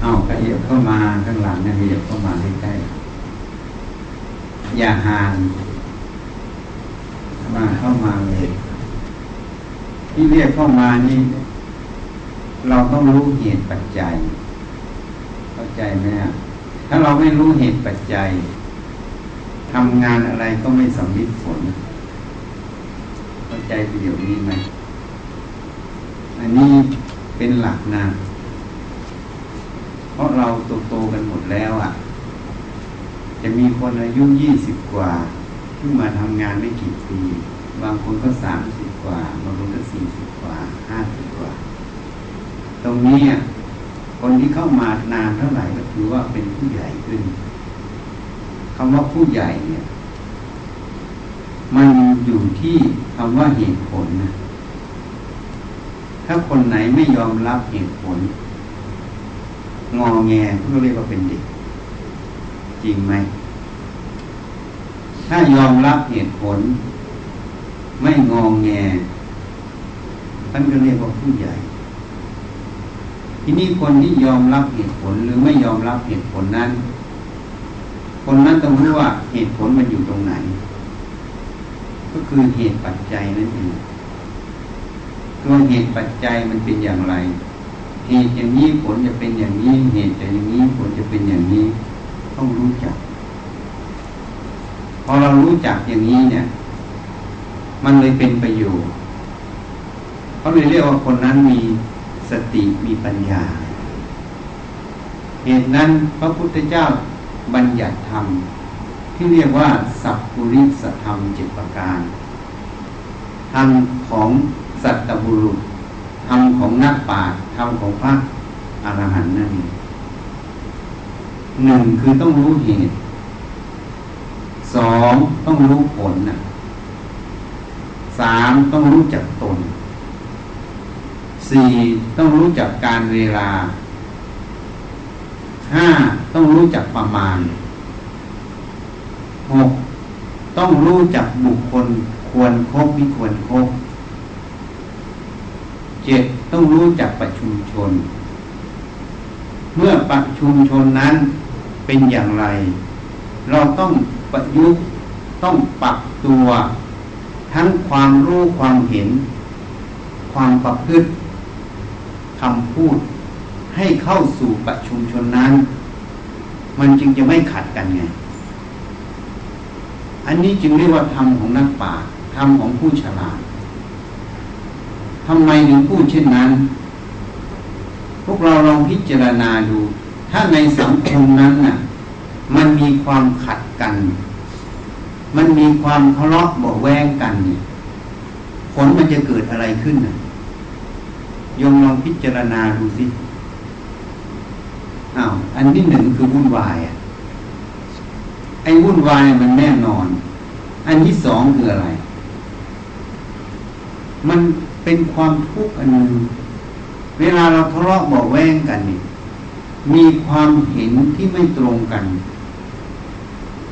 เอาขยับเข้ามาข้างหลังนะขยับเข้ามาใกล้ๆอย่าห่างมาเข้ามาเลยที่เรียกเข้ามานี่ เราต้องรู้เหตุปัจจัย เข้าใจไหมถ้าเราไม่รู้เหตุปัจจัยทำงานอะไรก็ไม่สำลิดผลเข้าใจประโยชน์นี้ไหมอันนี้เป็นหลักนะ ราะเราโตๆกันหมดแล้วอะ่ะ จะมีคนอายุยี่สิบกว่าเพิ่งมาทำงานไม่กี่ปี บางคนก็สามสิบกว่า บางคนก็สี่สิบกว่าห้าสิบกว่า ตรงนี้อะคนที่เข้ามานานเท่าไหร่ก็ถือว่าเป็นผู้ใหญ่ขึ้นคำว่าผู้ใหญ่เนี่ย มันอยู่ที่คำว่าเหตุผลนะถ้าคนไหนไม่ยอมรับเหตุผล งอแงก็เรียกว่าเป็นเด็ก จริงไหม ถ้ายอมรับเหตุผล ไม่งองแงท่านก็เรียกว่าผู้ใหญ่ ทีนี่คนที่ยอมรับเหตุผลหรือไม่ยอมรับเหตุผลนั้น คนนั้นต้องรู้ว่าเหตุผลมันอยู่ตรงไหน ก็คือเหตุปัจจัยนั่นเองตัวเหตุปัจจัยมันเป็นอย่างไร เหตุอย่างนี้ผลจะเป็นอย่างนี้ เหตุจะอย่างนี้ผลจะเป็นอย่างนี้ ต้องรู้จัก พอเรารู้จักอย่างนี้เนี่ย มันเลยเป็นประโยชน์เขาเลยเรียกว่าคนนั้นมีสติมีปัญญา เหตุนั้นพระพุทธเจ้าบัญญัติธรรม ที่เรียกว่า สัพพุริสธรรมเจ็ดประการธรรมของสัตบุรุษ รมของนักปราชญ์ธรรมของพระอรหันต์นั่นเองหนึ่งคือต้องรู้เหตุสองต้องรู้ผลนะสามต้องรู้จักตนสี่ต้องรู้จักการเวลาห้าต้องรู้จักประมาณหกต้องรู้จักบุคคลควรครบไม่ควรครบ เจ็ดต้องรู้จักประชุมชน เมื่อประชุมชนนั้นเป็นอย่างไร เราต้องประยุกต์ต้องปรับตัว ทั้งความรู้ความเห็น ความประพฤติคำพูดให้เข้าสู่ประชุมชนนั้น มันจึงจะไม่ขัดกันไง อันนี้จึงเรียกว่าธรรมของนักป่าธรรมของผู้ฉลาด ทำไมถึงพูดเช่นนั้น พวกเราลองพิจารณาดู ถ้าในสังคมนั้นน่ะ มันมีความขัดกัน มันมีความทะเลาะเบาแวงกันเนี่ยผลมันจะเกิดอะไรขึ้นน่ะยมลองพิจารณาดูสิอ้าวอันที่หนึ่งคือวุ่นวายอะไอ้วุ่นวายมันแน่นอน อันที่สองคืออะไร มัน เป็นความทุกข์อันหนึ่งเวลาเราทะเลาะเบาแวงกันนี่มีความเห็นที่ไม่ตรงกัน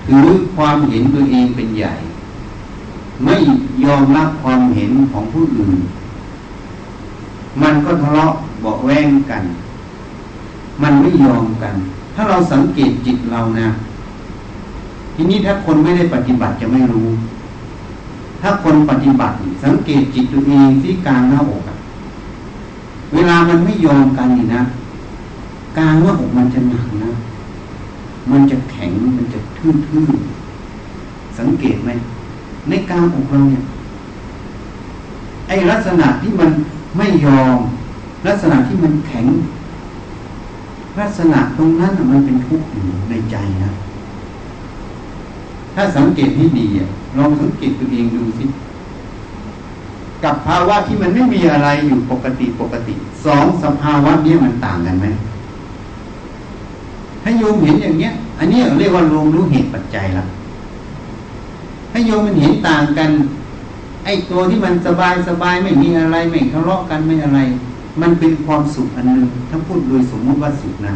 ถือความเห็นตัวเองเป็นใหญ่ ไม่ยอมรับความเห็นของผู้อื่น มันก็ทะเลาะเบาแวงกัน มันไม่ยอมกัน ถ้าเราสังเกตจิตเรานะ ทีนี้ถ้าคนไม่ได้ปฏิบัติจะไม่รู้ ถ้าคนปฏิบัติ สังเกตจิตตัวเองที่กลางหน้าอกเวลามันไม่ยอมกันนี่นะกลางหน้าอกมันจะหนักนะ มันจะแข็งมันจะทื่อๆสังเกตไหมในกลางอกเราเนี่ยไอลักษณะที่มันไม่ยอม ลักษณะที่มันแข็ง ลักษณะตรงนั้นมันเป็นทุกข์อยู่ในใจนะ ถ้าสังเกตให้ดีลองสังเกตตัวเองดูสิ กับภาวะที่มันไม่มีอะไรอยู่ปกติปกติ สองสภาวะนี้มันต่างกันไหมให้โยมเห็นอย่างเนี้ย อันนี้เรียกว่าลงรู้เหตุปัจจัยละให้โยมมันเห็นต่างกัน ไอ้ตัวที่มันสบายสบายไม่มีอะไรไม่ทะเลาะกันไม่อะไร มันเป็นความสุขอันหนึ่งถ้าพูดโดยสมมติว่าสุขนะ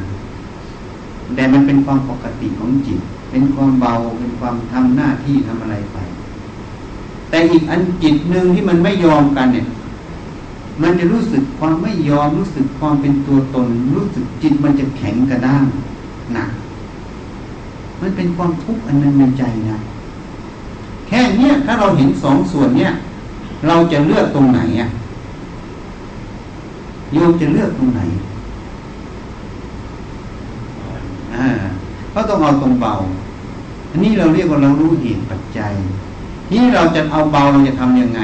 แต่มันเป็นความปกติของจิต เป็นความเบาเป็นความทำหน้าที่ทำอะไรไป แต่อีกอันจิตหนึ่งที่มันไม่ยอมกันเนี่ยมมันจะรู้สึกความไม่ยอมรู้สึกความเป็นตัวตน รู้สึกจิตมันจะแข็งกระด้างหนัก มันเป็นความทุกข์อันนึงในใจนะแค่เนี้ยถ้าเราเห็นสองส่วนเนี้ยเราจะเลือกตรงไหนอะโยมจะเลือกตรงไหนอ่าก็ต้องเอาตรงเบา อันนี้เราเรียกว่าเรารู้เหตุปัจจัยที่เราจะเอาเบาเราจะทํำยังไง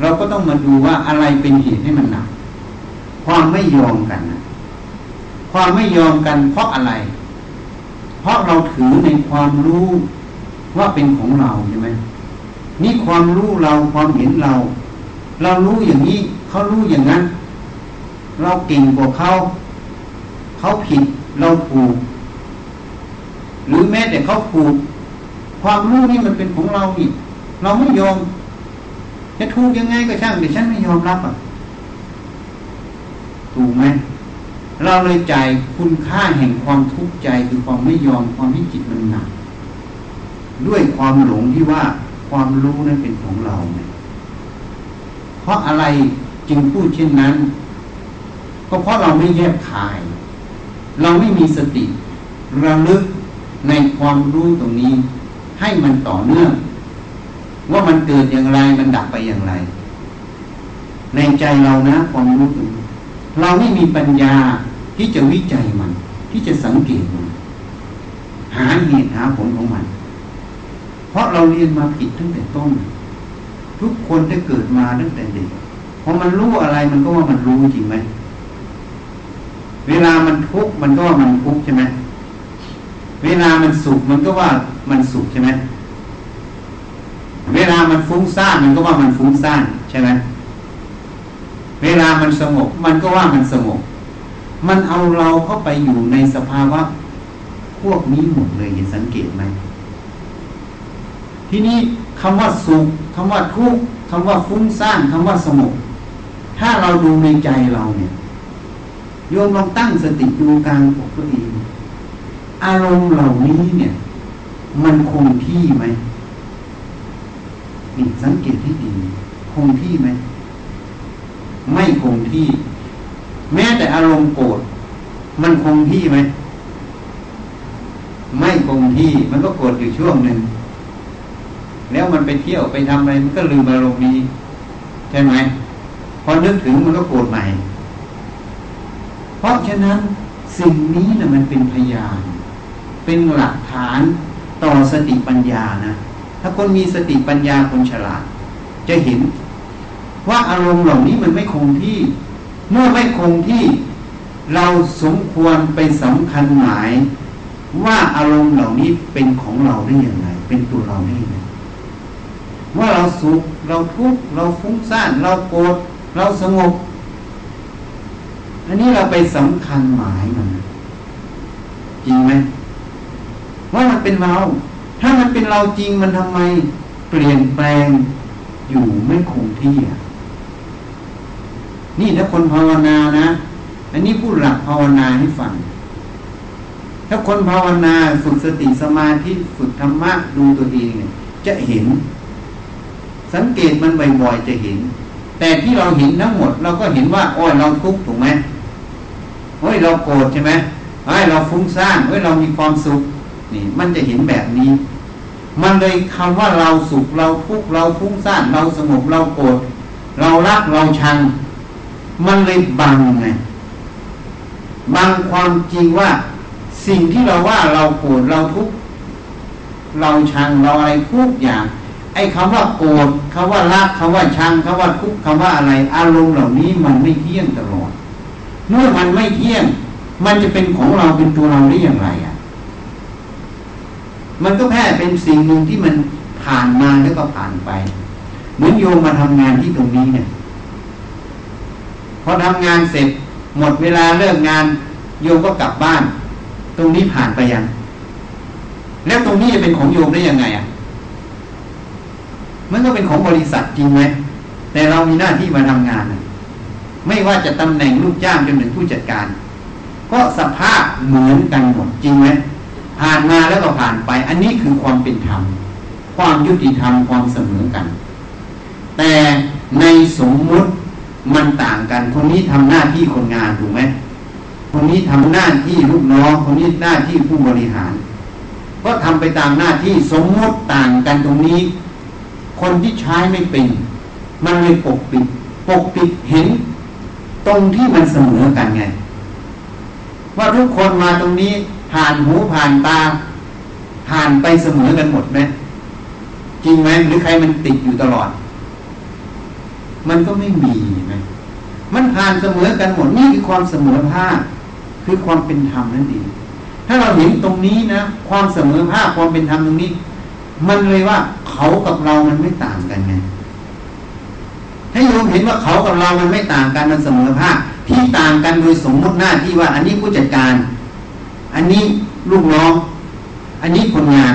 เราก็ต้องมาดูว่าอะไรเป็นเหตุให้มันหนัก ความไม่ยอมกันนะความไม่ยอมกันเพราะอะไร เพราะเราถือในความรู้ว่าเป็นของเราใช่ไหมนี่ความรู้เราความเห็นเรา เรารู้อย่างนี้เขารู้อย่างนั้น เราเก่งกว่าเขาเขาผิดเราถูก หรือแม้แต่เขาถูกความรู้นี่มันเป็นของเราอีกเราไม่ยอม จะถูกยังไงก็ช่างแต่ฉันไม่ยอมรับอะถูกไหมเราเลยใจคุณค่าแห่งความทุกข์ใจคือความไม่ยอมความที่จิตมันหนักด้วยความหลงที่ว่าความรู้นั้นเป็นของเราเนี่ยเพราะอะไรจึงพูดเช่นนั้น ก็เพราะเราไม่แยกขาย เราไม่มีสติระลึก ในความรู้ตรงนี้ ให้มันต่อเนื่อง ว่ามันเกิดอย่างไรมันดับไปอย่างไร ในใจเรานะความรู้ตรงนี้เราไม่มีปัญญาที่จะวิจัยมัน ที่จะสังเกตมันหาเหตุหาผลของมัน เพราะเราเรียนมาผิดตั้งแต่ต้น ทุกคนได้เกิดมาตั้งแต่เด็กพอมันรู้อะไรมันก็ว่ามันรู้จริงไหมเวลามันทุกข์มันก็ว่ามันทุกข์ใช่ไหม เวลามันสุขมันก็ว่ามันสุขใช่ไหมเวลามันฟุ้งซ่านมันก็ว่ามันฟุ้งซ่านใช่ไหมเวลามันสงบมันก็ว่ามันสงบมันเอาเราเข้าไปอยู่ในสภาวะพวกนี้หมดเลยเห็นสังเกตไหมทีนี้คำว่าสุขคำว่าทุกข์คำว่าฟุ้งซ่านคำว่าสงบถ้าเราดูในใจเราเนี่ยโยมลองตั้งสติดูกลางอกตัวเอง อารมณ์เหล่านี้เนี่ย มันคงที่ไหมนี่สังเกตให้ดี คงที่ไหม ไม่คงที่ แม้แต่อารมณ์โกรธมันคงที่ไหม ไม่คงที่ มันก็โกรธอยู่ช่วงหนึ่ง แล้วมันไปเที่ยวไปทำอะไร มันก็ลืมอารมณ์นี้ ใช่ไหม พอนึกถึงมันก็โกรธใหม่ เพราะฉะนั้นสิ่งนี้นะมันเป็นพยาน เป็นหลักฐานต่อสติปัญญานะ ถ้าคนมีสติปัญญาคนฉลาด จะเห็น ว่าอารมณ์เหล่านี้มันไม่คงที่ เมื่อไม่คงที่เราสมควรไปสำคัญหมาย ว่าอารมณ์เหล่านี้เป็นของเราได้อย่างไร เป็นตัวเราได้ยังไงว่าเราสุขเราทุกข์เราฟุ้งซ่านเราโกรธเราสงบ อันนี้เราไปสำคัญหมายมันจริงไหม เป็นเรา ถ้ามันเป็นเราจริงมันทำไม เปลี่ยนแปลงอยู่ไม่คงที่นี่ถ้าคนภาวนานะ อันนี้พูดหลักภาวนาให้ฟัง ถ้าคนภาวนาฝึกสติสมาธิฝึกธรรมะดูตัวเองเนี่ยจะเห็น สังเกตมันบ่อยๆจะเห็น แต่ที่เราเห็นทั้งหมด เราก็เห็นว่าโอ้ยเราทุกข์ถูกไหมโอ้ยเราโกรธใช่ไหมโอ้ยเราฟุ้งซ่านโอ้ยเรามีความสุข นี่มันจะเห็นแบบนี้ มันเลยคำว่าเราสุขเราทุกข์เราฟุ้งซ่านเราสงบเราโกรธเรารักเราชัง มันเลยบังไงบังความจริงว่าสิ่งที่เราว่าเราโกรธเราทุกข์เราชังเราอะไรทุกอย่าง ไอ้คำว่าโกรธคำว่ารักคำว่าชังคำว่าทุกข์คำว่าอะไร อารมณ์เหล่านี้มันไม่เที่ยงตลอด เมื่อมันไม่เที่ยง มันจะเป็นของเราเป็นตัวเราได้อย่างไรอะ มันก็แค่เป็นสิ่งหนึ่งที่มันผ่านมาแล้วก็ผ่านไป เหมือนโยมมาทำงานที่ตรงนี้เนี่ยพอทำงานเสร็จหมดเวลาเลิกงาน โยมก็กลับบ้าน ตรงนี้ผ่านไปยัง แล้วตรงนี้จะเป็นของโยมได้ยังไงอะมันก็เป็นของบริษัทจริงไหมแต่เรามีหน้าที่มาทำงาน ไม่ว่าจะตำแหน่งลูกจ้างจนถึงผู้จัดการ ก็สภาพเหมือนกันหมดจริงไหม ผ่านมาแล้วก็ผ่านไป อันนี้คือความเป็นธรรม ความยุติธรรมความเสมอกัน แต่ในสมมุติมันต่างกัน คนนี้ทำหน้าที่คนงานถูกไหมคนนี้ทำหน้าที่ลูกน้องคนนี้หน้าที่ผู้บริหาร ก็ทำไปตามหน้าที่สมมติต่างกันตรงนี้ คนที่ใช้ไม่เป็น มันเลยปกปิด ปกปิดเห็น ตรงที่มันเสมอกันไง ว่าทุกคนมาตรงนี้ ผ่านหูผ่านตา ผ่านไปเสมอกันหมดไหมจริงไหมหรือใครมันติดอยู่ตลอด มันก็ไม่มีไหมมันผ่านเสมอกันหมดนี่คือความเสมอภาคคือความเป็นธรรมนั่นเองถ้าเราเห็นตรงนี้นะความเสมอภาคความเป็นธรรมตรงนี้ มันเลยว่าเขากับเรามันไม่ต่างกันไงให้โยมเห็นว่าเขากับเรามันไม่ต่างกันมันเสมอภาคที่ต่างกันโดยสมมติหน้าที่ว่า อันนี้ผู้จัดการ อันนี้ลูกน้อง อันนี้คนงาน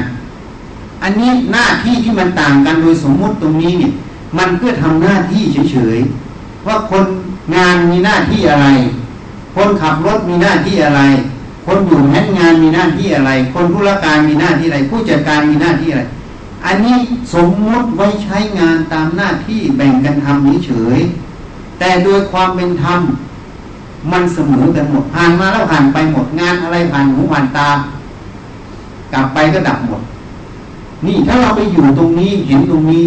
อันนี้หน้าที่ที่มันต่างกันโดยสมมุติตรงนี้เนี่ย มันเพื่อทำหน้าที่เฉยๆว่าคนงานมีหน้าที่อะไร คนขับรถมีหน้าที่อะไร คนอยู่แพทงานมีหน้าที่อะไร คนธุรการมีหน้าที่อะไร ผู้จัดการมีหน้าที่อะไร อันนี้สมมติไว้ใช้งานตามหน้าที่แบ่งกันทำเฉยๆแต่โดยความเป็นธรรม มันเสมอกันหมดผ่านมาแล้วผ่านไปหมดงานอะไรผ่านหูผ่านตา กลับไปก็ดับหมด นี่ถ้าเราไปอยู่ตรงนี้เห็นตรงนี้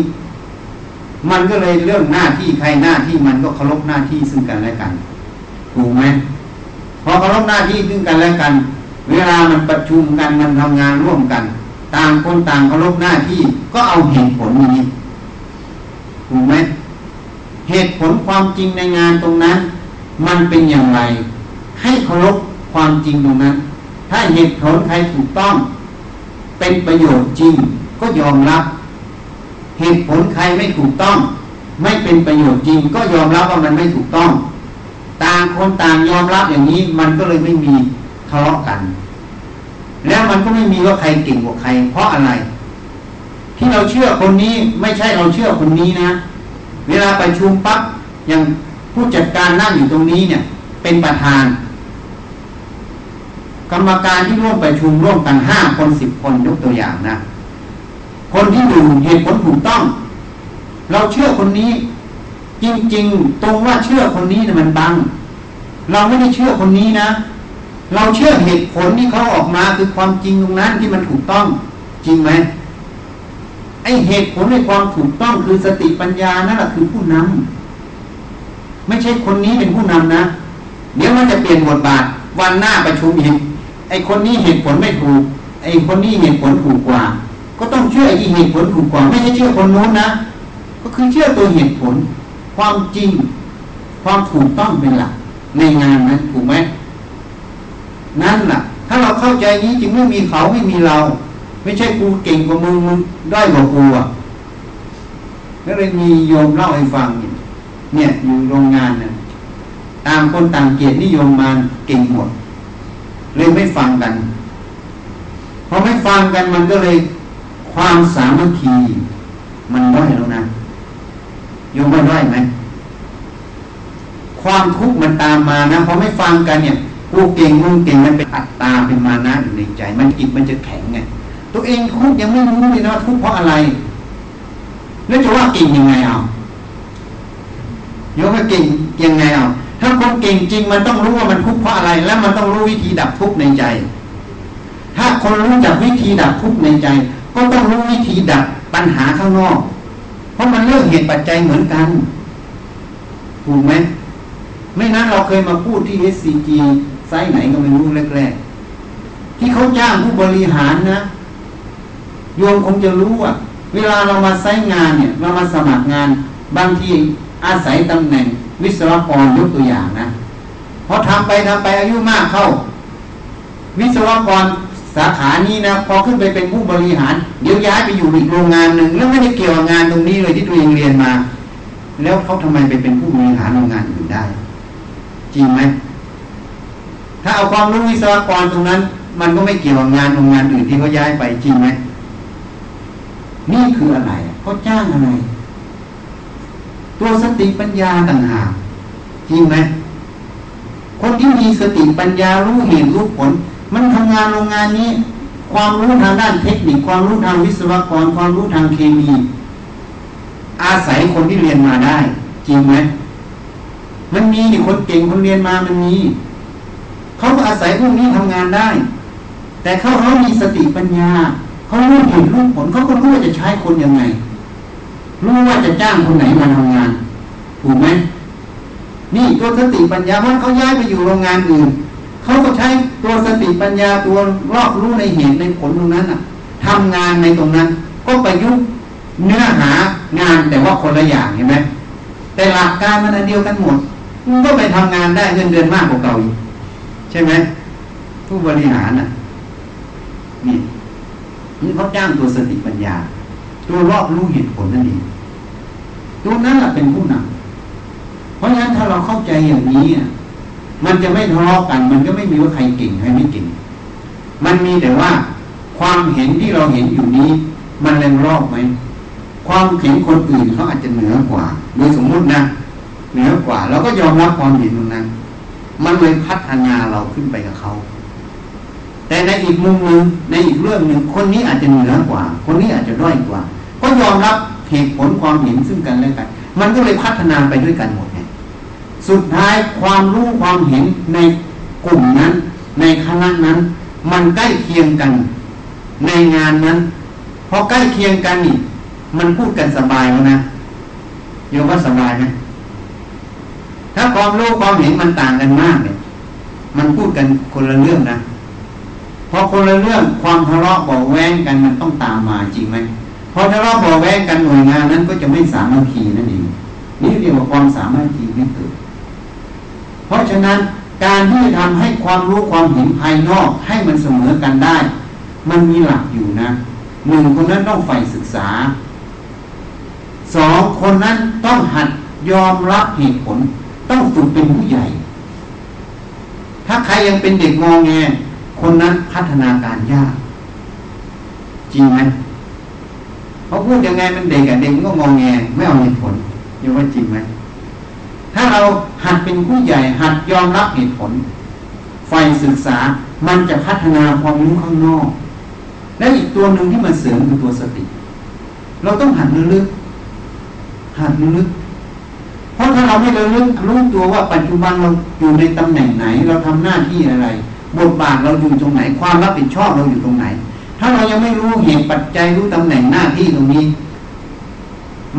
มันก็เลยเรื่องหน้าที่ใครหน้าที่มันก็เคารพหน้าที่ซึ่งกันและกันถูกไหมพอเคารพหน้าที่ซึ่งกันและกัน เวลามันประชุมกันมันทำงานร่วมกัน ต่างคนต่างเคารพหน้าที่ก็เอาเหตุผลนี้ถูกไหมเหตุผลความจริงในงานตรงนั้น มันเป็นอย่างไร ให้เคารพความจริงตรงนั้น ถ้าเหตุผลใครถูกต้อง เป็นประโยชน์จริงก็ยอมรับ เหตุผลใครไม่ถูกต้อง ไม่เป็นประโยชน์จริง ก็ยอมรับว่ามันไม่ถูกต้อง ต่างคนต่างยอมรับอย่างนี้ มันก็เลยไม่มีทะเลาะกัน แล้วมันก็ไม่มีว่าใครเก่งกว่าใคร เพราะอะไร ที่เราเชื่อคนนี้ไม่ใช่เราเชื่อคนนี้นะ เวลาไปชุมปั๊บอย่าง ผู้จัดการนั่งอยู่ตรงนี้เนี่ย เป็นประธาน กรรมการที่ร่วมประชุมร่วมกันห้าคนสิบคนยกตัวอย่างนะคนที่หนึ่งเหตุผลถูกต้อง เราเชื่อคนนี้ จริง ๆ ตรงว่าเชื่อคนนี้เนี่ยมันบัง เราไม่ได้เชื่อคนนี้นะเราเชื่อเหตุผลที่เขาออกมาคือความจริงตรงนั้นที่มันถูกต้องจริงไหมไอเหตุผลในความถูกต้องคือสติปัญญานั่นแหละคือผู้นำ ไม่ใช่คนนี้เป็นผู้นำนะ เดี๋ยวมันจะเปลี่ยนบทบาท วันหน้าประชุมอีกไอ้คนนี้เหตุผลไม่ถูก ไอ้คนนี้เหตุผลถูกกว่า ก็ต้องเชื่อไอีเหตุผลถูกกว่า ไม่ใช่เชื่อคนโน้นนะ ก็คือเชื่อตัวเหตุผล ความจริง ความถูกต้องเป็นหลัก ในงานนั้นถูกไหมนั่นแหละถ้าเราเข้าใจนี้จึงไม่มีเขาไม่มีเรา ไม่ใช่กูเก่งกว่ามึงมึงได้กว่ากูอะก็เลยมีโยมเล่าให้ฟังเนี่ย เนี่ยอยู่โรงงานเนี่ยตามคนต่างเกียรตินิยมมาเก่งหมดเลยไม่ฟังกันพอไม่ฟังกันมันก็เลยความสามัคคี มันด้อยแล้วนะยมว่าด้อยไหมความทุกข์มันตามมานะพอไม่ฟังกันเนี่ยกูเก่งมึงเก่งมันเป็นอัตตาเป็นมานะอยู่ในใจ มันจิตมันจะแข็งไงตัวเองทุกข์ยังไม่รู้เลยนะทุกข์เพราะอะไรแล้วจะว่าเก่งยังไงเอา โยมเก่งยังไงเอาถ้าคนเก่งจริงมันต้องรู้ว่ามันทุกข์เพราะอะไร แล้วมันต้องรู้วิธีดับทุกข์ในใจ ถ้าคนรู้จักวิธีดับทุกข์ในใจ ก็ต้องรู้วิธีดับปัญหาข้างนอก เพราะมันเรื่องเหตุปัจจัยเหมือนกันถูกไหมไม่นั้นเราเคยมาพูดที่ SCG ไซต์ไหนก็ไม่รู้แรกๆที่เขาจ้างผู้บริหารนะโยมคงจะรู้ว่าเวลาเรามาไซต์งานเนี่ย เรามาสมัครงาน บางที อาศัยตำแหน่งวิศวกรยกตัวอย่างนะพอทำไปทำไปอายุมากเข้า วิศวกรสาขานี้นะพอขึ้นไปเป็นผู้บริหาร เดี๋ยวย้ายไปอยู่อีกโรงงานหนึ่งแล้วไม่ได้เกี่ยวกับงานตรงนี้เลยที่ตัวเองเรียนมา แล้วเขาทำไมไปเป็นผู้บริหารโรงงานอื่นได้ จริงไหมถ้าเอาความรู้วิศวกรตรงนั้น มันก็ไม่เกี่ยวกับงานโรงงานอื่นที่เขาย้ายไปจริงไหมนี่คืออะไรเขาจ้างอะไร ตัวสติปัญญาต่างหากจริงไหมคนที่มีสติปัญญารู้เหตุรู้ผล มันทำงานโรงงานนี้ ความรู้ทางด้านเทคนิคความรู้ทางวิศวกร ความรู้ทางเคมี อาศัยคนที่เรียนมาได้ จริงไหมมันมีนี่คนเก่งคนเรียนมามันมีเขาก็อาศัยพวกนี้ทำงานได้ แต่เขาเขามีสติปัญญาเขารู้เห็นรู้ผลเขาก็รู้ว่าจะใช้คนยังไง รู้ว่าจะจ้างคนไหนมาทำงาน ถูกไหมนี่ตัวสติปัญญาเพราะเขาย้ายไปอยู่โรงงานอื่นเขาก็ใช้ตัวสติปัญญาตัวรอบรู้ในเหตุในผลตรงนั้นอะทำงานในตรงนั้น ก็ประยุกต์เนื้อหางานแต่ว่าคนละอย่างเห็นไหมแต่หลักการมันอันเดียวกันหมดมันก็ไปทำงานได้เงินเดือนมากกว่าเก่าอีกใช่ไหมผู้บริหารน่ะนี่นี่เขาจ้างตัวสติปัญญา ตัวรอบรู้เหตุผลนั่นเองตัวนั้นแหละเป็นผู้นำเพราะฉะนั้นถ้าเราเข้าใจอย่างนี้มันจะไม่ทะเลาะกัน มันก็ไม่มีว่าใครเก่งใครไม่เก่ง มันมีแต่ว่า ความเห็นที่เราเห็นอยู่นี้ มันเร็วรอบไหมความเห็นคนอื่นเขาอาจจะเหนือกว่าโดยสมมุตินะเหนือกว่าเราก็ยอมรับความเห็นตรงนั้น มันเลยพัฒนาเราขึ้นไปกับเขาแต่ในอีกมุมหนึ่งในอีกเรื่องหนึ่งคนนี้อาจจะเหนือกว่า คนนี้อาจจะด้อยกว่า ก็ยอมรับเหตุผลความเห็นซึ่งกันและกัน มันก็เลยพัฒนาไปด้วยกันหมดไงสุดท้ายความรู้ความเห็นในกลุ่มนั้น ในคณะนั้น มันใกล้เคียงกันในงานนั้นพอใกล้เคียงกันนี่มันพูดกันสบายแล้วนะโยมว่าสบายไหมถ้าความรู้ความเห็นมันต่างกันมากเนี่ยมันพูดกันคนละเรื่องนะพอคนละเรื่องความทะเลาะเบาแวงกันมันต้องตามมาจริงไหม พอทะเลาะเบาแวงกันหน่วยงานนั้นก็จะไม่สามัคคีนั่นเองนี่เรียกว่าความสามัคคีไม่เกิด เพราะฉะนั้นการที่จะทำให้ความรู้ความเห็นภายนอกให้มันเสมอกันได้ มันมีหลักอยู่นะหนึ่งคนนั้นต้องใฝ่ศึกษาสองคนนั้นต้องหัดยอมรับเหตุผล ต้องฝึกเป็นผู้ใหญ่ ถ้าใครยังเป็นเด็กงองแงคนนั้นพัฒนาการยาก จริงไหม เขาพูดยังไงมันเด็กอะเด็กก็งองแงไม่เอาเหตุผลยังว่าจริงไหมถ้าเราหัดเป็นผู้ใหญ่หัดยอมรับเหตุผลไฟศึกษามันจะพัฒนาความรู้ข้างนอก และอีกตัวหนึ่งที่มันเสริมคือตัวสติ เราต้องหัดลึกหัดลึกเพราะถ้าเราไม่ระลึกรู้ตัวว่าปัจจุบันเราอยู่ในตำแหน่งไหน เราทำหน้าที่อะไร บทบาทเราอยู่ตรงไหน ความรับผิดชอบเราอยู่ตรงไหน ถ้าเรายังไม่รู้เหตุปัจจัยรู้ตำแหน่งหน้าที่ตรงนี้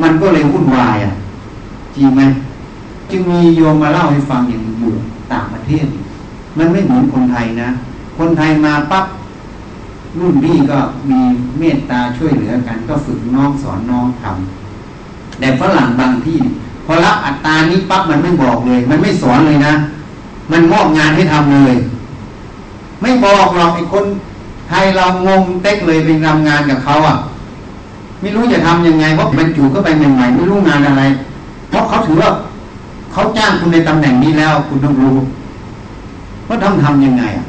มันก็เลยวุ่นวายอะ จริงไหมจึงมีโยมมาเล่าให้ฟังอย่างอยู่ต่างประเทศ มันไม่เหมือนคนไทยนะ คนไทยมาปั๊บรุ่นพี่ก็มีเมตตาช่วยเหลือกัน ก็ฝึกน้องสอนน้องทำแต่ฝรั่งบางที่พอรับอัตรานี้ปั๊บมันไม่บอกเลย มันไม่สอนเลยนะ มันมอบงานให้ทำเลย ไม่บอกหรอกไอ้คน ไทยเรางงเต็กเลยไปทำงานกับเขาอะ ไม่รู้จะทํำยังไงเพราะมันจู่ก็ไปใหม่ๆไม่รู้งานอะไร เพราะเขาถือว่าเขาจ้างคุณในตำแหน่งนี้แล้ว คุณต้องรู้ว่าต้องทำยังไงอะ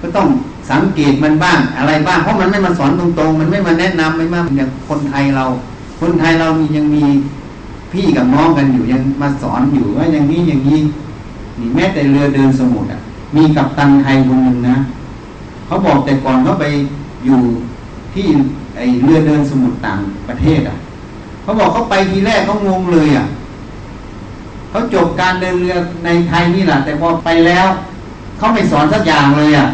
ก็ต้องสังเกตมันบ้างอะไรบ้างเพราะมันไม่มาสอนตรงๆ มันไม่มาแนะนำไม่มาอย่างคนไทยเรา คนไทยเรามียังมีพี่กับน้องกันอยู่ยังมาสอนอยู่ว่าอย่างนี้อย่างนี้นี่แม้แต่เรือเดินสมุทรอะ มีกับตันไทยคนหนึ่งนะ เขาบอกแต่ก่อนเขาไปอยู่ที่ไอเรือเดินสมุทรต่างประเทศอะเขาบอกเขาไปทีแรกเขางงเลยอะเขาจบการเดินเรือในไทยนี่แหละแต่พอไปแล้วเขาไม่สอนสักอย่างเลยอะ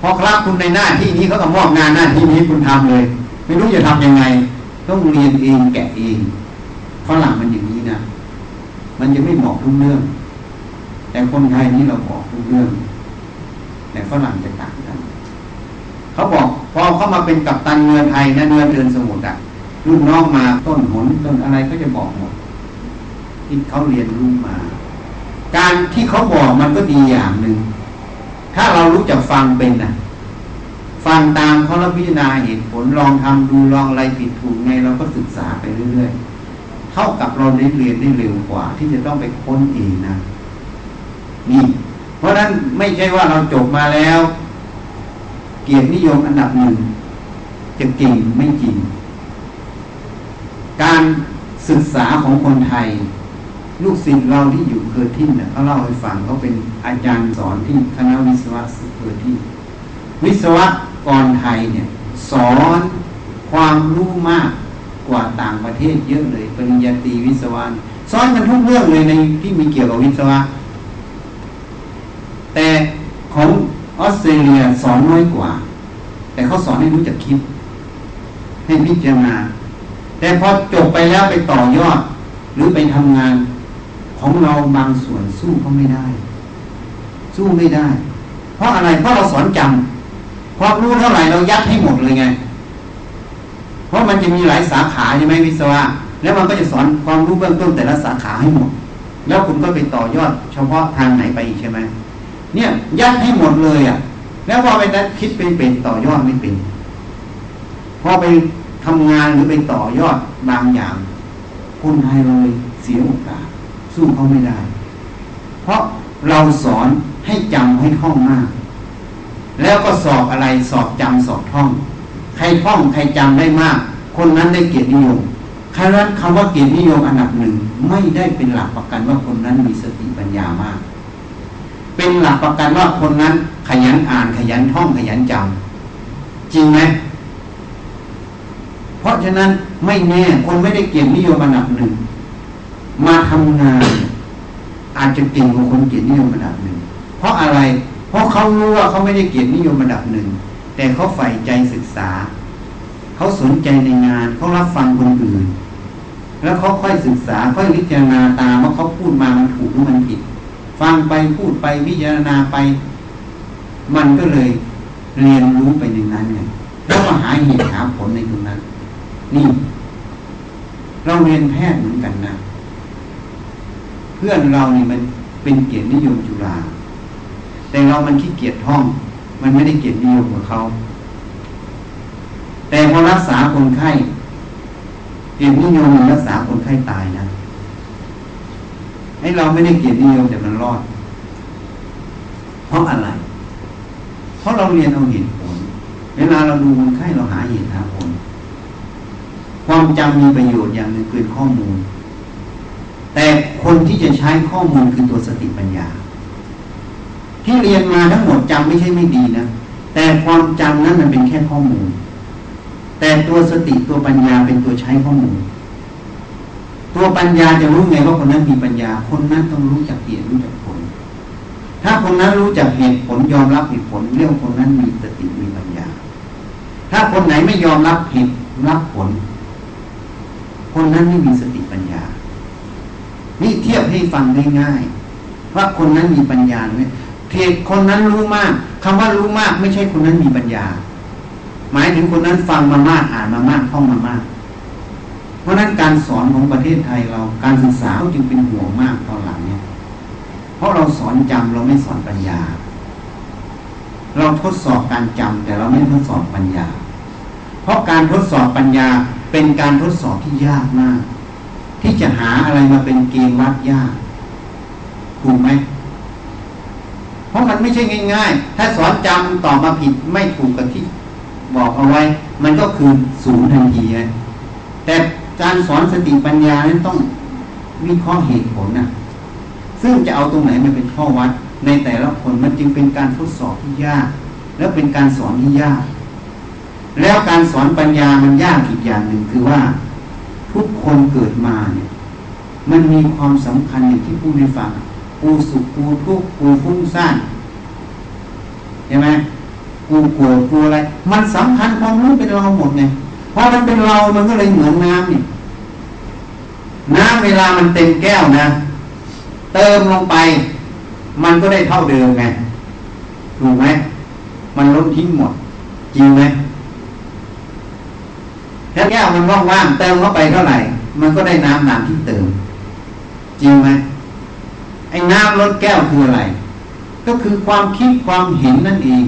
พอครับคุณในหน้าที่นี้เขาก็มอบงานหน้าที่นี้คุณทำเลย ไม่รู้จะทํำยังไง ต้องเรียนเองแกะเองฝรั่งมันอย่างนี้นะมันจะไม่เหมาะทุกเรื่อง แต่คนไทยนี่เราบอกทุกเรื่อง แต่ฝรั่งจะต่าง เขาบอกพอเข้ามาเป็นกัปตันเรือไทยนะเรือเดินสมุทรอะรุ่นน้องมาต้นหนต้นอะไรก็จะบอกหมดที่เขาเรียนรู้มา การที่เขาบอกมันก็ดีอย่างหนึ่งถ้าเรารู้จักฟังเป็นนะฟังตามเขาแล้วพิจารณาเหตุผลลองทำดูลองอะไรผิดถูกไงเราก็ศึกษาไปเรื่อยๆเท่ากับเราได้เรียนได้เร็วกว่า ที่จะต้องไปค้นเองนะนี่เพราะฉะนั้นไม่ใช่ว่าเราจบมาแล้ว เกียรตินิยมอันดับหนึ่งจะเก่งไม่จริง การศึกษาของคนไทย ลูกศิษย์เราที่อยู่ Curtin เนี่ยเขาเล่าให้ฟังเขาเป็นอาจารย์สอนที่คณะวิศวะ Curtin วิศวกรไทยเนี่ยสอนความรู้มากกว่าต่างประเทศเยอะเลยปริญญาตรีวิศวะสอนมันทุกเรื่องเลยในที่มีเกี่ยวกับวิศวะ แต่ของ ออสเตรเลียสอนน้อยกว่า แต่เขาสอนให้รู้จักคิด ให้พิจารณา แต่พอจบไปแล้วไปต่อยอด หรือไปทำงานของเราบางส่วนสู้เขาไม่ได้ สู้ไม่ได้ เพราะอะไรเพราะเราสอนจำความรู้เท่าไหร่เรายัดให้หมดเลยไง เพราะมันจะมีหลายสาขาใช่ไหมวิศวะแล้วมันก็จะสอนความรู้เบื้องต้นแต่ละสาขาให้หมด แล้วคุณก็ไปต่อยอด เฉพาะทางไหนไปอีกใช่ไหม เนี่ยยัดให้หมดเลยอะ แล้วพอไปนั้นคิดเป็นเป็นต่อยอดไม่เป็นพอไปทำงานหรือไปต่อยอดบางอย่างคนไทยเลยเสียโอกาส สู้เขาไม่ได้ เพราะเราสอนให้จำให้ท่องมาก แล้วก็สอบอะไรสอบจำสอบท่อง ใครท่องใครจำได้มาก คนนั้นได้เกียรตินิยมครั้นคำว่าเกียรตินิยมอันดับหนึ่งไม่ได้เป็นหลักประกันว่าคนนั้นมีสติปัญญามาก เป็นหลักประกันว่าคนนั้นขยันอ่านขยันท่องขยันจำจริงไหมเพราะฉะนั้นไม่แน่คนไม่ได้เกียรตินิยมอันดับหนึ่งมาทำงาน อาจจะเก่งกว่าคนเกียรตินิยมอันดับหนึ่งเพราะอะไร เพราะเขารู้ว่าเขาไม่ได้เกียรตินิยมอันดับหนึ่งแต่เขาใฝ่ใจศึกษา เขาสนใจในงานเขารับฟังคนอื่น แล้วเขาค่อยศึกษาค่อยพิจารณาตามว่าเขาพูดมามันถูกหรือมันผิด ฟังไปพูดไปพิจารณาไป มันก็เลยเรียนรู้ไปในนั้นไงแล้วก็หาเหตุหาผลในตรงนั้น นี่ เราเรียนแพทย์เหมือนกันนะ เพื่อนเรานี่มันเป็นเกียรตินิยมจุฬาแต่เรามันขี้เกียจท่อง มันไม่ได้เกียรตินิยมกับเขาแต่พอรักษาคนไข้เกียรตินิยมรักษาคนไข้ตายนะ ให้เราไม่ได้เกียรตินิยมแต่มันรอด เพราะอะไร เพราะเราเรียนเอาเหตุผล เวลาเราดูคนไข้เราหาเหตุหาผล ความจำมีประโยชน์อย่างหนึ่งคือข้อมูล แต่คนที่จะใช้ข้อมูลคือตัวสติปัญญา ที่เรียนมาทั้งหมดจำไม่ใช่ไม่ดีนะ แต่ความจำนั้นมันเป็นแค่ข้อมูล แต่ตัวสติตัวปัญญาเป็นตัวใช้ข้อมูล ตัวปัญญาจะรู้ไงว่าคนนั้นมีปัญญา คนนั้นต้องรู้จักเหตุรู้จักผล ถ้าคนนั้นรู้จักเหตุผลยอมรับเหตุผลเรื่องคนนั้นมีสติมีปัญญา ถ้าคนไหนไม่ยอมรับเหตุรับผล คนนั้นไม่มีสติปัญญา นี่เทียบให้ฟังง่ายๆว่าคนนั้นมีปัญญาไหมเทคนนั้นรู้มากคำว่ารู้มาก ไม่ใช่คนนั้นมีปัญญา หมายถึงคนนั้นฟังมามากอ่านมามากท่องมามาก เพราะนั้นการสอนของประเทศไทยเราการศึกษาจึงเป็นห่วงมากตอนหลังเนี่ยเพราะเราสอนจำเราไม่สอนปัญญา เราทดสอบการจำแต่เราไม่ทดสอบปัญญา เพราะการทดสอบปัญญาเป็นการทดสอบที่ยากมาก ที่จะหาอะไรมาเป็นเกณฑ์วัดยากถูกไหมเพราะมันไม่ใช่ง่าย ๆ ถ้าสอนจำตอบมาผิดไม่ถูกกับที่บอกเอาไว้ มันก็คือศูนย์ทันทีเลยแต่ การสอนสติปัญญานั้นต้องวิเคราะห์เหตุผลนะซึ่งจะเอาตรงไหนมาเป็นข้อวัด ในแต่ละคนมันจึงเป็นการทดสอบที่ยาก แล้วเป็นการสอนที่ยาก แล้วการสอนปัญญามันยากอีกอย่างหนึ่งคือว่า ทุกคนเกิดมาเนี่ยมันมีความสำคัญอย่างที่พูดในฟังกูสุขกูทุกข์กูฟุ้งซ่านใช่ไหมกูโกรธกูอะไร มันสำคัญความรู้เป็นเราหมดไง พอมันเป็นเรามันก็เลยเหมือนน้ำนี่น้ำเวลามันเต็มแก้วนะ เติมลงไป มันก็ได้เท่าเดิมไงถูกไหมมันลดทิ้งหมด จริงไหมถ้าแก้วมันว่างๆเติมเข้าไปเท่าไหร่ มันก็ได้น้ำน้ำที่เติม จริงไหมไอ้น้ำลดแก้วคืออะไร ก็คือความคิดความเห็นนั่นเอง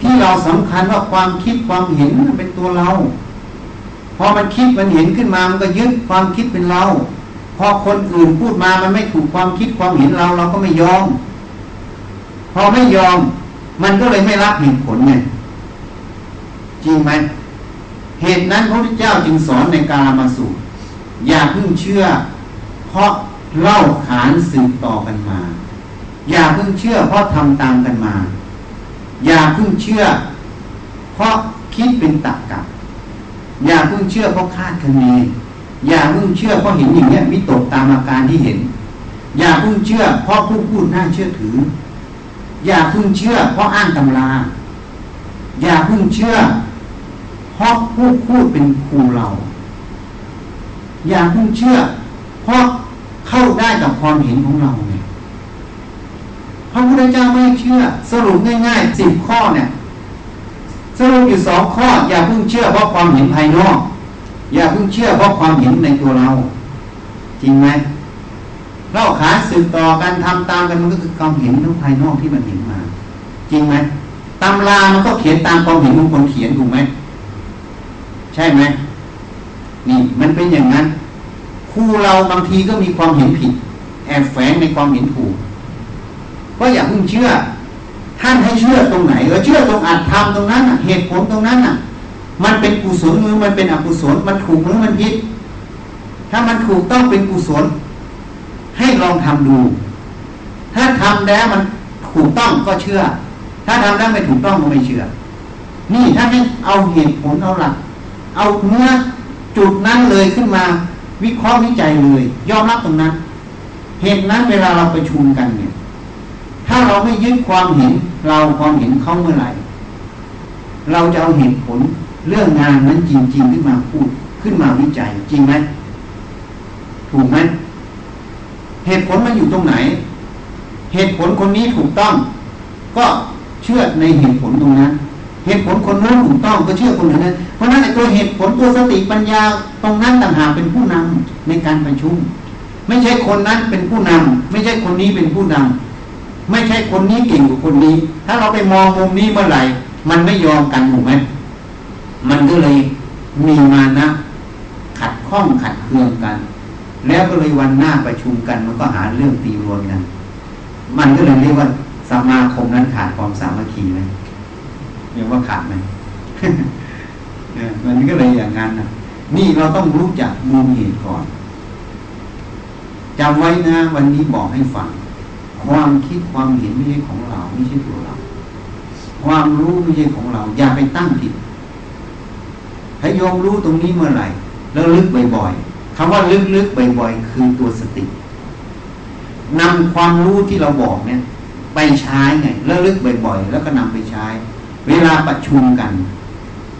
ที่เราสำคัญว่าความคิดความเห็นเป็นตัวเราพอมันคิดมันเห็นขึ้นมามันก็ยึดความคิดเป็นเราพอคนอื่นพูดมามันไม่ถูกความคิดความเห็นเราเราก็ไม่ยอม พอไม่ยอม มันก็เลยไม่รับเหตุผลไงจริงไหมเหตุนั้นพระพุทธเจ้าจึงสอนในกาลมาสูตรอย่าเพิ่งเชื่อ เพราะเล่าขานสืบต่อกันมา อย่าเพิ่งเชื่อเพราะทำตามกันมา อย่าเพิ่งเชื่อ เพราะคิดเป็นตักกะอย่าเพิ่งเชื่อเพราะคาดคะเนอย่าเพิ่งเชื่อเพราะเห็นอย่างเงี้ยวิตกตามอาการที่เห็น อย่าเพิ่งเชื่อ เพราะผู้พูดน่าเชื่อถือ อย่าเพิ่งเชื่อ เพราะอ้างตำรา อย่าเพิ่งเชื่อ เพราะผู้พูดเป็นครูเรา อย่าเพิ่งเชื่อ เพราะเข้าได้กับความเห็นของเรา พระพุทธเจ้าไม่เชื่อ สรุปง่ายๆสิบข้อเนี่ย สรุปอยู่สองข้อ อย่าเพิ่งเชื่อเพราะความเห็นภายนอก อย่าเพิ่งเชื่อเพราะความเห็นในตัวเรา จริงไหมเล่าขาสืบต่อกันทำตามกันมันก็คือความเห็นทั้งภายนอกที่มันเห็นมา จริงไหมตำรามันก็เขียนตามความเห็นของคนเขียนถูกไหมใช่ไหมนี่มันเป็นอย่างนั้นครูเราบางทีก็มีความเห็นผิด แอบแฝงในความเห็นถูก ก็อย่าเพิ่งเชื่อ ท่านให้เชื่อตรงไหนเออเชื่อตรงอัตธรรมตรงนั้นเหตุผลตรงนั้นน่ะ มันเป็นกุศลหรือมันเป็นอกุศลมันถูกหรือมันผิด ถ้ามันถูกต้องเป็นกุศล ให้ลองทำดู ถ้าทำแล้วมันถูกต้องก็เชื่อ ถ้าทำแล้วไม่ถูกต้องก็ไม่เชื่อ นี่ถ้าให้เอาเหตุผลเอาหลัก เอาเนื้อจุดนั้นเลยขึ้นมา วิเคราะห์วิจัยเลย ยอมรับตรงนั้น เหตุนั้นเวลาเราประชุมกันเนี่ย ถ้าเราไม่ยึดความเห็นเราความเห็นเขาเมื่อไหร่ เราจะเอาเหตุผลเรื่องงานนั้นจริง ๆ ขึ้นมาพูดขึ้นมาวิจัยจริงไหมถูกไหมเหตุผลมันอยู่ตรงไหน เหตุผลคนนี้ถูกต้อง ก็เชื่อในเหตุผลตรงนั้นเหตุผลคนนั้นถูกต้องก็เชื่อคนนั้น เพราะนั้นไอ้ตัวเหตุผลตัวสติปัญญาตรงนั้นต่างหากเป็นผู้นำในการประชุม ไม่ใช่คนนั้นเป็นผู้นำไม่ใช่คนนี้เป็นผู้นำ ไม่ใช่คนนี้เก่งกว่าคนนี้ ถ้าเราไปมองมุมนี้เมื่อไหร่ มันไม่ยอมกันถูกไหมมันก็เลยมีมานะ ขัดข้องขัดเคืองกัน แล้วก็เลยวันหน้าประชุมกัน มันก็หาเรื่องตีรวนกัน มันก็เลยเรียกว่าสมาคมนั้นขาดความสามัคคีไหมเรียกว่าขาดไหมมันก็เลยอย่างนั้นนะนี่เราต้องรู้จักมูลเหตุก่อนจำไว้นะ วันนี้บอกให้ฟัง ความคิดความเห็นไม่ใช่ของเราไม่ใช่ตัวเรา ความรู้ไม่ใช่ของเรา อย่าไปตั้งผิดให้โยมรู้ตรงนี้เมื่อไหร่ แล้วลึกบ่อยๆคำว่าลึกๆบ่อยๆคือตัวสตินำความรู้ที่เราบอกเนี่ย ไปใช้ไงแล้วลึกบ่อยๆ แล้วก็นำไปใช้ เวลาประชุมกัน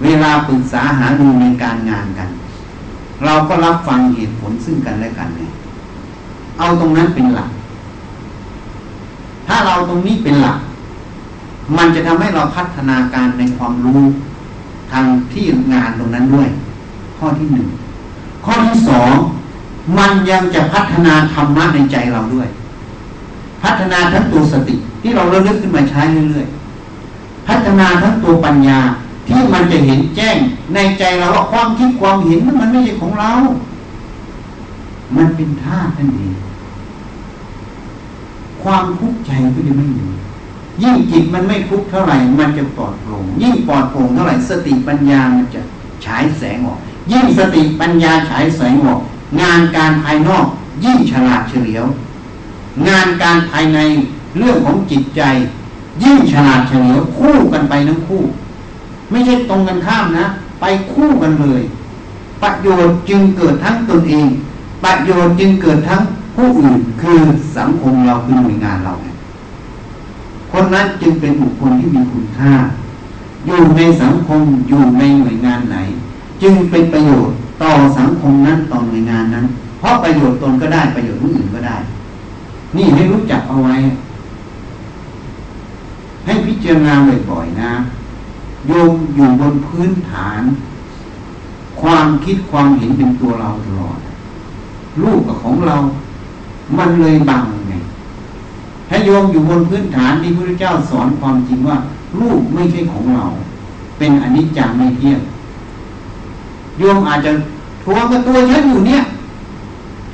เวลาปรึกษาหาดูในการงานกัน เราก็รับฟังเหตุผลซึ่งกันและกันเนี่ยเอาตรงนั้นเป็นหลัก ถ้าเราตรงนี้เป็นหลัก มันจะทำให้เราพัฒนาการในความรู้ทางที่งานตรงนั้นด้วย ข้อที่หนึ่งข้อที่สองมันยังจะพัฒนาธรรมะในใจเราด้วย พัฒนาทั้งตัวสติที่เราเลื่อนขึ้นมาใช้เรื่อยๆพัฒนาทั้งตัวปัญญาที่มันจะเห็นแจ้งในใจเราว่าความคิดความเห็นมันไม่ใช่ของเรา มันเป็นธาตุนั่นเอง ความทุกข์ใจก็จะไม่มียิ่งจิตมันไม่ทุกข์เท่าไหร่ มันจะปลอดโปร่งยิ่งปลอดโปร่งเท่าไหร่สติปัญญามันจะฉายแสงออก ยิ่งสติปัญญาฉายแสงออก งานการภายนอกยิ่งฉลาดเฉลียว งานการภายในเรื่องของจิตใจ ยิ่งฉลาดเฉลียวคู่กันไปทั้งคู่ ไม่ใช่ตรงกันข้ามนะ ไปคู่กันเลย ประโยชน์จึงเกิดทั้งตนเอง ประโยชน์จึงเกิดทั้ง ผู้อื่นคือสังคมเราคือหน่วยงานเราคนนั้นจึงเป็นบุคคลที่มีคุณค่า อยู่ในสังคมอยู่ในหน่วยงานไหน จึงเป็นประโยชน์ต่อสังคมนั้นต่อหน่วยงานนั้น เพราะประโยชน์ตนก็ได้ประโยชน์ผู้อื่นก็ได้ นี่ให้รู้จักเอาไว้ ให้พิจารณาบ่อยๆนะโยมอยู่บนพื้นฐาน ความคิดความเห็นเป็นตัวเราตลอดลูกกับของเรา มันเลยบังไงให้โยมอยู่บนพื้นฐานที่พระเจ้าสอนความจริงว่า รูปไม่ใช่ของเรา เป็นอนิจจังไม่เที่ยงโยมอาจจะทวงกับตัวฉันอยู่เนี่ย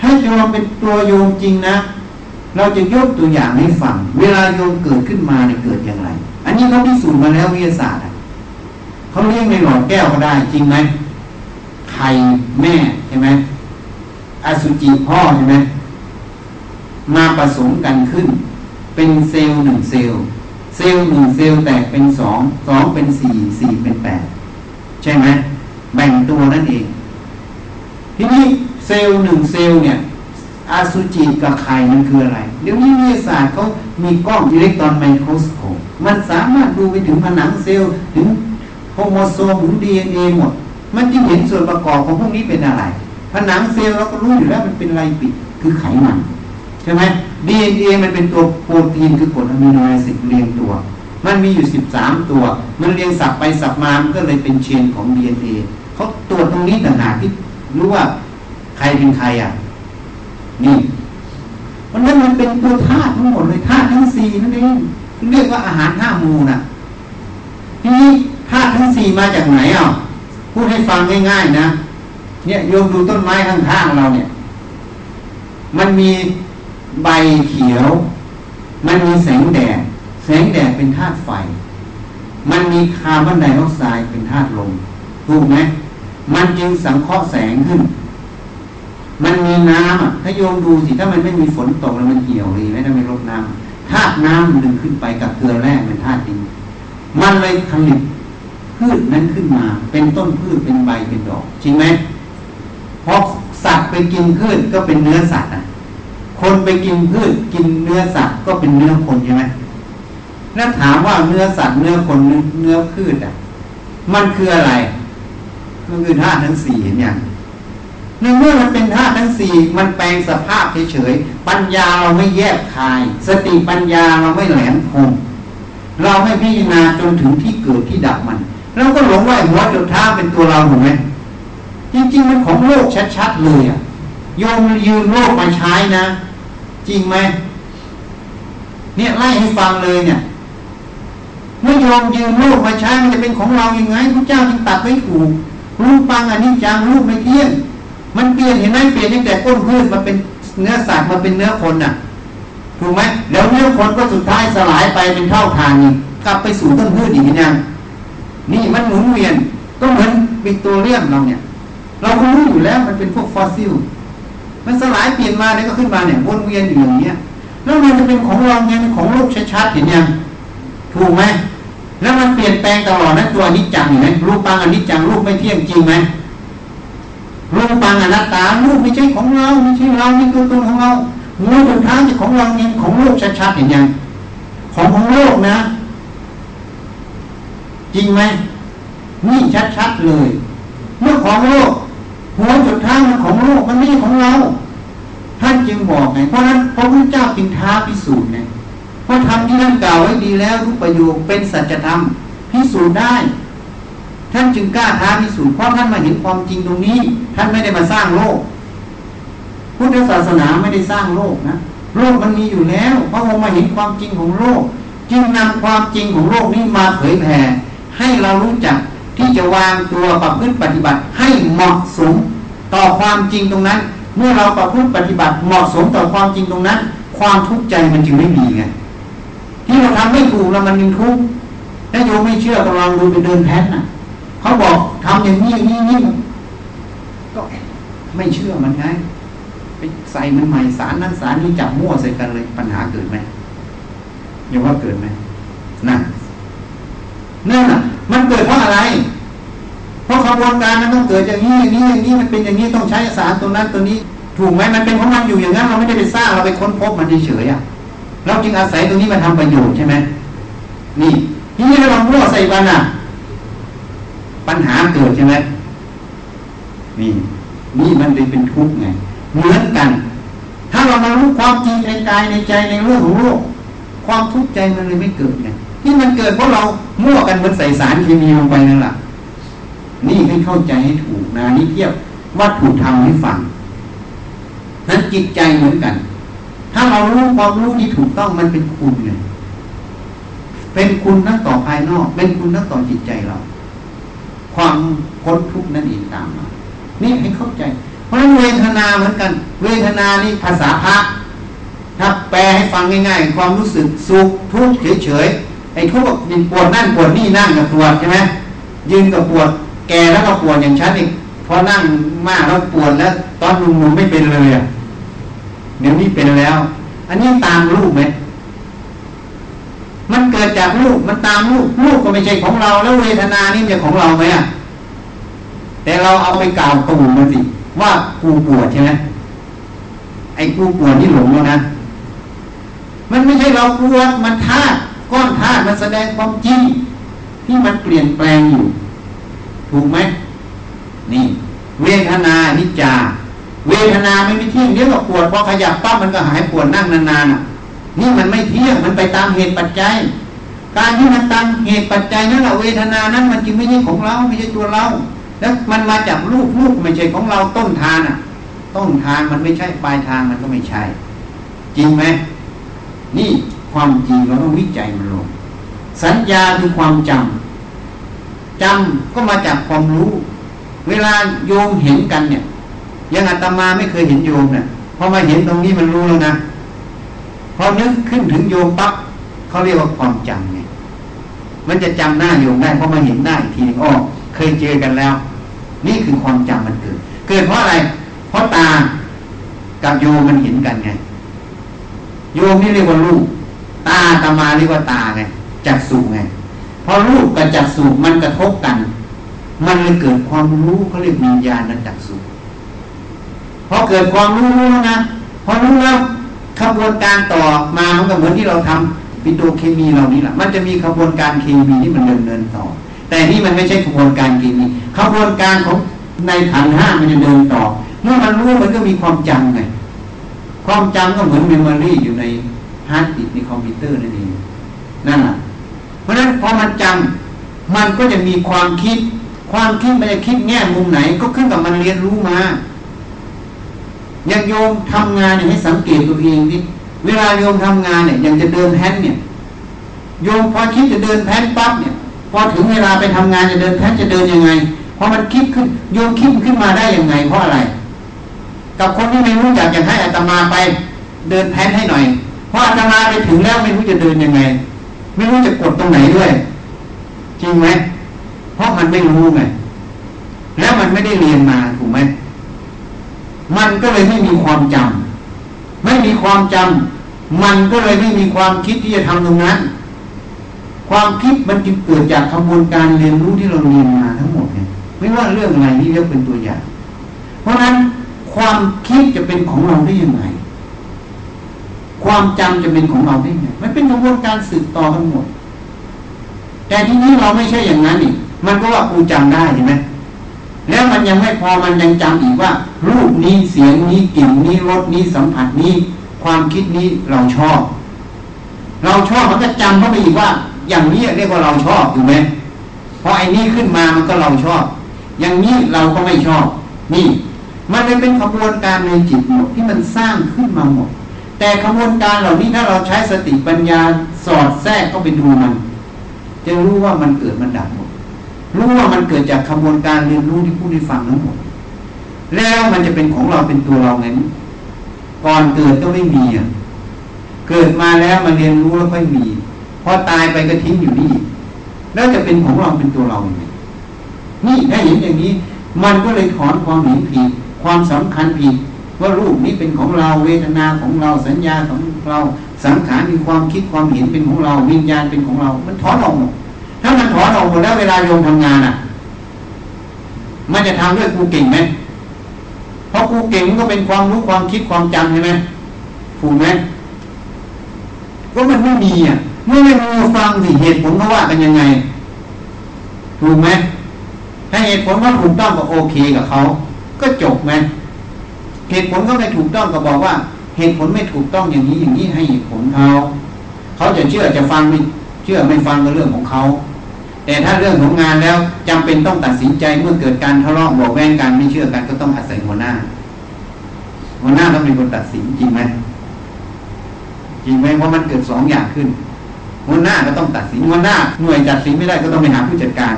ให้โยมเป็นตัวโยมจริงนะ เราจะยกตัวอย่างให้ฟัง เวลาโยมเกิดขึ้นมาเนี่ยเกิดอย่างไร อันนี้เขาพิสูจน์มาแล้ววิทยาศาสตร์เขาเลี้ยงในหลอดแก้วก็ได้จริงไหมไข่แม่ใช่ไหมอสุจิพ่อใช่ไหม มาผสมกันขึ้น เป็นเซลล์หนึ่งเซลล์เซลล์หนึ่งเซลล์แตกเป็นสองสองเป็นสี่สี่เป็นแปดใช่ไหมแบ่งตัวนั่นเอง ทีนี้เซลล์หนึ่งเซลล์เนี่ยอสุจิกับไข่มันคืออะไร เดี๋ยวนี้วิทยาศาสตร์เขามีกล้อง electron microscopeมันสามารถดูไปถึงผนังเซลล์ถึงโครโมโซมถึงดีเอ็นเอหมด มันจึงเห็นส่วนประกอบของพวกนี้เป็นอะไร ผนังเซลล์เราก็รู้อยู่แล้วมันเป็น lipid คือไขมัน ใช่ไหมดีเอ็นเอมันเป็นตัวโปรตีนคือกรด amino acid เรียงตัว มันมีอยู่สิบสามตัว มันเรียงสับไปสับมา มันก็เลยเป็น chain ของดีเอ็นเอเขาตรวจตรงนี้ต่างหากที่รู้ว่าใครเป็นใครอะ นี่ เพราะนั้นมันเป็นตัวธาตุทั้งหมดเลยธาตุทั้งสี่นั่นเองเรียกว่าอาหารห้ามูน่ะ ทีนี้ธาตุทั้งสี่มาจากไหนอะพูดให้ฟังง่ายๆนะ เนี่ยโยมดูต้นไม้ข้างๆเราเนี่ย มันมี ใบเขียว มันมีแสงแดด แสงแดดเป็นธาตุไฟ มันมีคาร์บอนไดออกไซด์เป็นธาตุลมถูกไหมมันจึงสังเคราะห์แสงขึ้น มันมีน้ำถ้าโยมดูสิถ้ามันไม่มีฝนตกแล้วมันเหี่ยวเลยไม่ได้ไม่รดน้ำธาตุน้ำมันดึงขึ้นไปกับเกลือแร่เป็นธาตุดินมันเลยผลิตพืชนั้นขึ้นมา เป็นต้นพืชเป็นใบเป็นดอกจริงไหมเพราะสัตว์ไปกินพืชก็เป็นเนื้อสัตว์อะ คนไปกินพืชกินเนื้อสัตว์ก็เป็นเนื้อคนใช่ไหมแล้วถามว่าเนื้อสัตว์เนื้อคนเนื้อพืชอะ มันคืออะไร มันคือธาตุทั้งสี่เห็นย่างในเมื่อมันเป็นธาตุทั้งสี่มันแปลงสภาพเฉยๆปัญญาเราไม่แยกคาย สติปัญญาเราไม่แหลมคมเราไม่พิจารณาจนถึงที่เกิดที่ดับมันแล้วก็หลงว่าหัวจุดท้าเป็นตัวเราถูกไหมจริง ๆ มันของโลกชัดๆเลยอะโยมยืมโลกมาใช้นะ จริงไหมเนี่ยไล่ให้ฟังเลยเนี่ยเมื่อเรายืมโลกมาใช้มันจะเป็นของเราอย่างไงพระเจ้าจึงตรัสไว้ถูกรูปปังอันนี้จังรูปไม่เที่ยงมันเปลี่ยนเห็นไหมเปลี่ยนตั้งแต่ต้นพืชมาเป็นเนื้อสัตว์มาเป็นเนื้อคนน่ะถูกไหมแล้วเนื้อคนก็สุดท้ายสลายไปเป็นเถ้าถ่านนี่กลับไปสู่ต้นพืชอีกยังนี่มันหมุนเวียนก็เหมือนปิโตรเลียมเราเนี่ย เราก็รู้อยู่แล้วมันเป็นพวกฟอสซิล มันสลายเปลี่ยนมาแล้วก็ขึ้นมาเนี่ยวนเวียนอยู่อย่างเงี้ยแล้วมันจะเป็นของเราไงเป็นของโลกชัดๆเห็นยังถูกไหมแล้วมันเปลี่ยนแปลงตลอดนะตัวอนิจจังเห็นไหมรูปปังอนิจจังรูปไม่เที่ยงจริงไหมรูปปังอนัตตารูปไม่ใช่ของเราไม่ใช่เราไม่ตัวตนของเรารูปเป็นท้างของเราเนี่ยของโลกชัดๆเห็นยังของของโลกนะ จริงไหมนี่ชัดๆเลย เมื่อของโลก หัวจุดท้างมันของโลกมันไม่ใช่ของเรา ท่านจึงบอกไงเพราะนั้นพระพุทธเจ้าจึงท้าพิสูจน์ไงเพราะทำที่ท่านกล่าวไว้ดีแล้วทุกประโยคเป็นสัจธรรมพิสูจน์ได้ ท่านจึงกล้าท้าพิสูจน์เพราะท่านมาเห็นความจริงตรงนี้ ท่านไม่ได้มาสร้างโลก พุทธศาสนาไม่ได้สร้างโลกนะโลกมันมีอยู่แล้วพระองค์มาเห็นความจริงของโลก จึงนำความจริงของโลกนี้มาเผยแผ่ให้เรารู้จัก ที่จะวางตัวประพฤติปฏิบัติให้เหมาะสมต่อความจริงตรงนั้น เมื่อเราประพฤติปฏิบัติเหมาะสมต่อความจริงตรงนั้น ความทุกข์ใจมันจึงไม่มีไงที่เราทำไม่ถูกแล้วมันยังทุกข์ถ้าโยมไม่เชื่อก็ลองดูไปเดินแพทน่ะเขาบอกทำอย่างนี้อย่างนี้นี่ก็ไม่เชื่อมันไงไปใส่มันใหม่สารนั้นสารนี้จับมั่วใส่กันเลยปัญหาเกิดไหมอย่าว่าเกิดไหมนั่นนั่นน่ะ มันเกิดเพราะ อะไร เพราะขบวนการมันต้องเกิดอย่างนี้อย่างนี้อย่างนี้มันเป็นอย่างนี้ต้องใช้สารตัวนั้นตัวนี้ถูกไหมมันเป็นของมันอยู่อย่างนั้นเราไม่ได้ไปสร้างเราไปค้นพบมันเฉยๆอะเราจึงอาศัยตรงนี้มาทำประโยชน์ใช่ไหมนี่ทีนี้เรามั่วใส่กันอะ ปัญหาเกิดใช่ไหมนี่นี่มันเลยเป็นทุกข์ไงเหมือนกัน ถ้าเรามารู้ความจริงในกายในใจในเรื่องของโลกความทุกข์ใจมันเลยไม่เกิดไง ที่มันเกิดเพราะเรามั่วกันเหมือนใส่สารเคมีลงไปนั่นแหละนี่ให้เข้าใจให้ถูกนะนี่เทียบวัตถุธรรมให้ฟังนั้นจิตใจเหมือนกัน ถ้าเรารู้ความรู้ที่ถูกต้องมันเป็นคุณไงเป็นคุณทั้งต่อภายนอก เป็นคุณทั้งต่อจิตใจเรา ความพ้นทุกข์นั่นเองตามมานี่ให้เข้าใจ เพราะฉะนั้นเวทนาเหมือนกัน เวทนานี่ภาษาพระถ้าแปลให้ฟังง่าย ๆ ความรู้สึกสุขทุกข์เฉยๆ ไอ้ทุกข์ปวดนั่นปวดนี่นั่งกับปวดใช่ไหมยืนกับปวด แกแล้วก็ปวดอย่างฉันอีกพอนั่งมากแล้วปวดแล้ว ตอนหนุ่มๆไม่เป็นเลยอะเดี๋ยวนี้เป็นแล้ว อันนี้ตามลูกไหมมันเกิดจากลูกมันตามลูกลูกก็ไม่ใช่ของเรา แล้วเวทนานี่เป็นของเราไหมอะแต่เราเอาไปกล่าวตู่มาสิว่ากูปวดใช่ไหมไอ้กูปวดนี่หลงแล้วนะมันไม่ใช่เราปวดมันธาตุ ก้อนธาตุมันแสดงความจริงที่มันเปลี่ยนแปลงอยู่ ถูกไหมนี่ เวทนานิจา เวทนาไม่มีเที่ยงเดี๋ยวก็ปวดพอขยับปั๊บมันก็หายปวดนั่งนานๆนี่มันไม่เที่ยงมันไปตามเหตุปัจจัย การที่มันตามเหตุปัจจัยนั่นแหละเวทนานั้นมันจึงไม่ใช่ของเราไม่ใช่ตัวเรา แล้วมันมาจากลูกลูกไม่ใช่ของเราต้นทานอะ ต้นทานมันไม่ใช่ปลายทางมันก็ไม่ใช่ จริงไหมนี่ ความจริงเราต้องวิจัยมันลง สัญญาคือความจำจำก็มาจากความรู้ เวลาโยมเห็นกันเนี่ย ยังอาตมาไม่เคยเห็นโยมเนี่ยพอมาเห็นตรงนี้มันรู้แล้วนะพอนึกขึ้นถึงโยมปั๊บเขาเรียกว่าความจำไงมันจะจำหน้าโยมได้เพราะมาเห็นหน้าอีกทีนึงอ๋อเคยเจอกันแล้ว นี่คือความจำมันเกิด เกิดเพราะอะไร เพราะตากับโยมมันเห็นกันไง โยมนี่เรียกว่าลูก ตาตามาเรียกว่าตาไงจักสูไงพอรูปกับจักสูมันกระทบกัน มันเลยเกิดความรู้เขาเรียกวิญญาณนั้นจักสูพอเกิดความรู้รู้นะพอรู้แล้วขบวนการต่อมามันก็เหมือนที่เราทำปิโตรเคมีเรานี่แหละมันจะมีขบวนการเคมีที่มันเดินเดินต่อ แต่นี่มันไม่ใช่ขบวนการเคมีขบวนการของในขันธ์ห้ามันจะเดินต่อ เมื่อมันรู้มันก็มีความจำไงความจำก็เหมือน memory อยู่ใน hard disk ในคอมพิวเตอร์นั่นเองนั่นแหละเพราะฉะนั้นพอมันจำมันก็จะมีความคิด ความคิดมันจะคิดแง่มุมไหน ก็ขึ้นกับมันเรียนรู้มาอย่างโยมทำงานเนี่ยให้สังเกตตัวเองดิเวลาโยมทำงานเนี่ยอย่างจะเดินแพนเนี่ยโยมพอคิดจะเดินแพนปั๊บเนี่ยพอถึงเวลาไปทำงานจะเดินแพนจะเดินยังไงพอมันคิดขึ้นโยมคิดขึ้นมาได้ยังไงเพราะอะไร กับคนที่ไม่รู้อยากจะให้อัตมาไป เดินแพนให้หน่อย เพราะอัตมาไปถึงแล้วไม่รู้จะเดินยังไง ไม่รู้จะกดตรงไหนด้วย จริงไหมเพราะมันไม่รู้ไงแล้วมันไม่ได้เรียนมาถูกไหมมันก็เลยไม่มีความจำไม่มีความจำมันก็เลยไม่มีความคิดที่จะทำตรงนั้น ความคิดมันจึงเกิดจากกระบวนการเรียนรู้ที่เราเรียนมาทั้งหมดเนี่ยไม่ว่าเรื่องอะไรนี่เรียกเป็นตัวอย่าง เพราะฉะนั้นความคิดจะเป็นของเราได้ยังไง ความจำจะเป็นของเราได้ไงมันเป็นกระบวนการสืบต่อทั้งหมด แต่ทีนี้เราไม่ใช่อย่างนั้นอีกมันก็ว่ากูจำได้ใช่ไหมแล้วมันยังไม่พอมันยังจำอีกว่า รูปนี้เสียงนี้กลิ่นนี้รสนี้สัมผัสนี้ ความคิดนี้เราชอบ เราชอบมันก็จำเข้าไปอีกว่า อย่างนี้เรียกว่าเราชอบถูกไหมพอไอ้นี้ขึ้นมามันก็เราชอบ อย่างนี้เราก็ไม่ชอบ นี่ มันเลยเป็นขบวนการในจิตหมดที่มันสร้างขึ้นมาหมด แต่ขบวนการเหล่านี้ถ้าเราใช้สติปัญญาสอดแทรกเข้าไปดูมัน จะรู้ว่ามันเกิดมันดับหมด รู้ว่ามันเกิดจากขบวนการเรียนรู้ที่ผู้ได้ฟังทั้งหมด แล้วมันจะเป็นของเราเป็นตัวเราไงก่อนเกิดก็ไม่มีอะเกิดมาแล้วมาเรียนรู้แล้วค่อยมีพอตายไปก็ทิ้งอยู่นี่ แล้วจะเป็นของเราเป็นตัวเราไงนี่ถ้าเห็นอย่างนี้ มันก็เลยถอนความเห็นผิดความสำคัญผิด ว่ารูปนี้เป็นของเราเวทนาของเราสัญญาของเราสังขารมีความคิดความเห็นเป็นของเรา วิญญาณเป็นของเรา มันถอนออกหมดถ้ามันถอนออกหมดแล้วเวลาโยมทำงานอะ มันจะทำด้วยกูเก่งไหมเพราะกูเก่งก็เป็นความรู้ความคิดความจำใช่ไหมถูกไหมก็มันไม่มีอะเมื่อไม่มีฟังสิเหตุผลเขาว่ากันยังไง ถูกไหมถ้าเหตุผลเขาถูกต้องก็โอเคกับเขาก็จบไหม เหตุผลเขาไม่ถูกต้องก็บอกว่า เหตุผลไม่ถูกต้องอย่างนี้อย่างนี้ให้เหตุผลเขาเขาจะเชื่อจะฟังไม่เชื่อไม่ฟังก็เรื่องของเขาแต่ถ้าเรื่องของงานแล้วจำเป็นต้องตัดสินใจเมื่อเกิดการทะเลาะบอกแว้งกันไม่เชื่อกันก็ต้องอาศัยหัวหน้า หัวหน้าต้องเป็นคนตัดสินจริงไหมจริงไหมเพราะมันเกิดสองอย่างขึ้นหัวหน้าก็ต้องตัดสินหัวหน้าหน่วยตัดสินไม่ได้ก็ต้องไปหาผู้จัดการ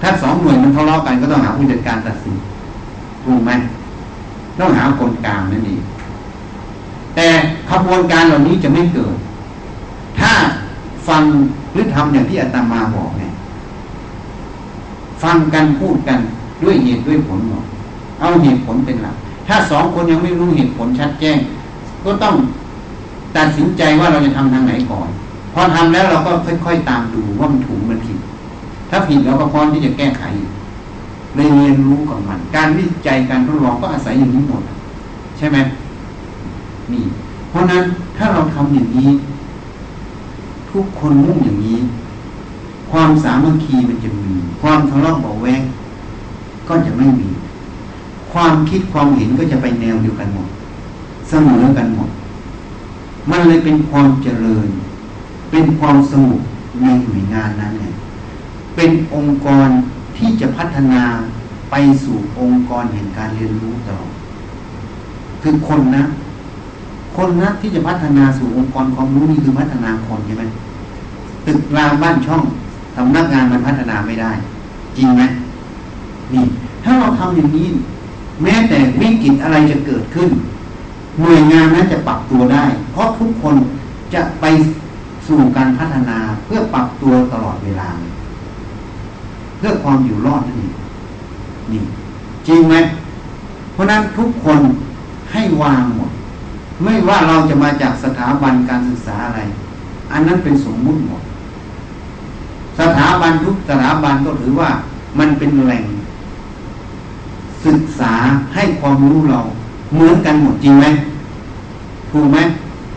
ถ้าสองหน่วยมันทะเลาะกันก็ต้องหาผู้จัดการตัดสินถูกไหม ต้องหาคนกลางนั่นเองแต่ขบวนการเหล่านี้จะไม่เกิด ถ้าฟังหรือทำอย่างที่อาตมาบอกเนี่ยฟังกันพูดกันด้วยเหตุด้วยผลหมดเอาเหตุผลเป็นหลัก ถ้าสองคนยังไม่รู้เหตุผลชัดแจ้ง ก็ต้องตัดสินใจว่าเราจะทำทางไหนก่อน พอทำแล้วเราก็ค่อย ๆ ตามดูว่ามันถูกมันผิด ถ้าผิดเราก็พร้อมที่จะแก้ไข ได้เรียนรู้กับมัน การวิจัยการทดลองก็อาศัยอย่างนี้หมด ใช่ไหมนี่ เพราะนั้นถ้าเราทำอย่างนี้ ทุกคนมุ่งอย่างนี้ ความสามัคคีมันจะมี ความทะเลาะเบาแวงก็จะไม่มี ความคิดความเห็นก็จะไปแนวเดียวกันหมด เสมอกันหมด มันเลยเป็นความเจริญ เป็นความสงบในหน่วยงานนั้นเนี่ยเป็นองค์กร ที่จะพัฒนาไปสู่องค์กรแห่งการเรียนรู้ต่อ คือคนนะ คนนะที่จะพัฒนาสู่องค์กรความรู้นี่คือพัฒนาคนใช่ไหมตึกรามบ้านช่องทำนักงานมันพัฒนาไม่ได้ จริงไหมนี่ ถ้าเราทำอย่างนี้ แม้แต่วิกฤตอะไรจะเกิดขึ้น หน่วยงานนั้นจะปรับตัวได้ เพราะทุกคนจะไปสู่การพัฒนาเพื่อปรับตัวตลอดเวลาเพื่อความอยู่รอดนั่นเองนี่ จริงไหมเพราะนั้นทุกคนให้วางหมด ไม่ว่าเราจะมาจากสถาบันการศึกษาอะไร อันนั้นเป็นสมมุติหมด สถาบันทุกสถาบันก็ถือว่ามันเป็นแหล่ง ศึกษาให้ความรู้เราเหมือนกันหมดจริงไหมถูกไหม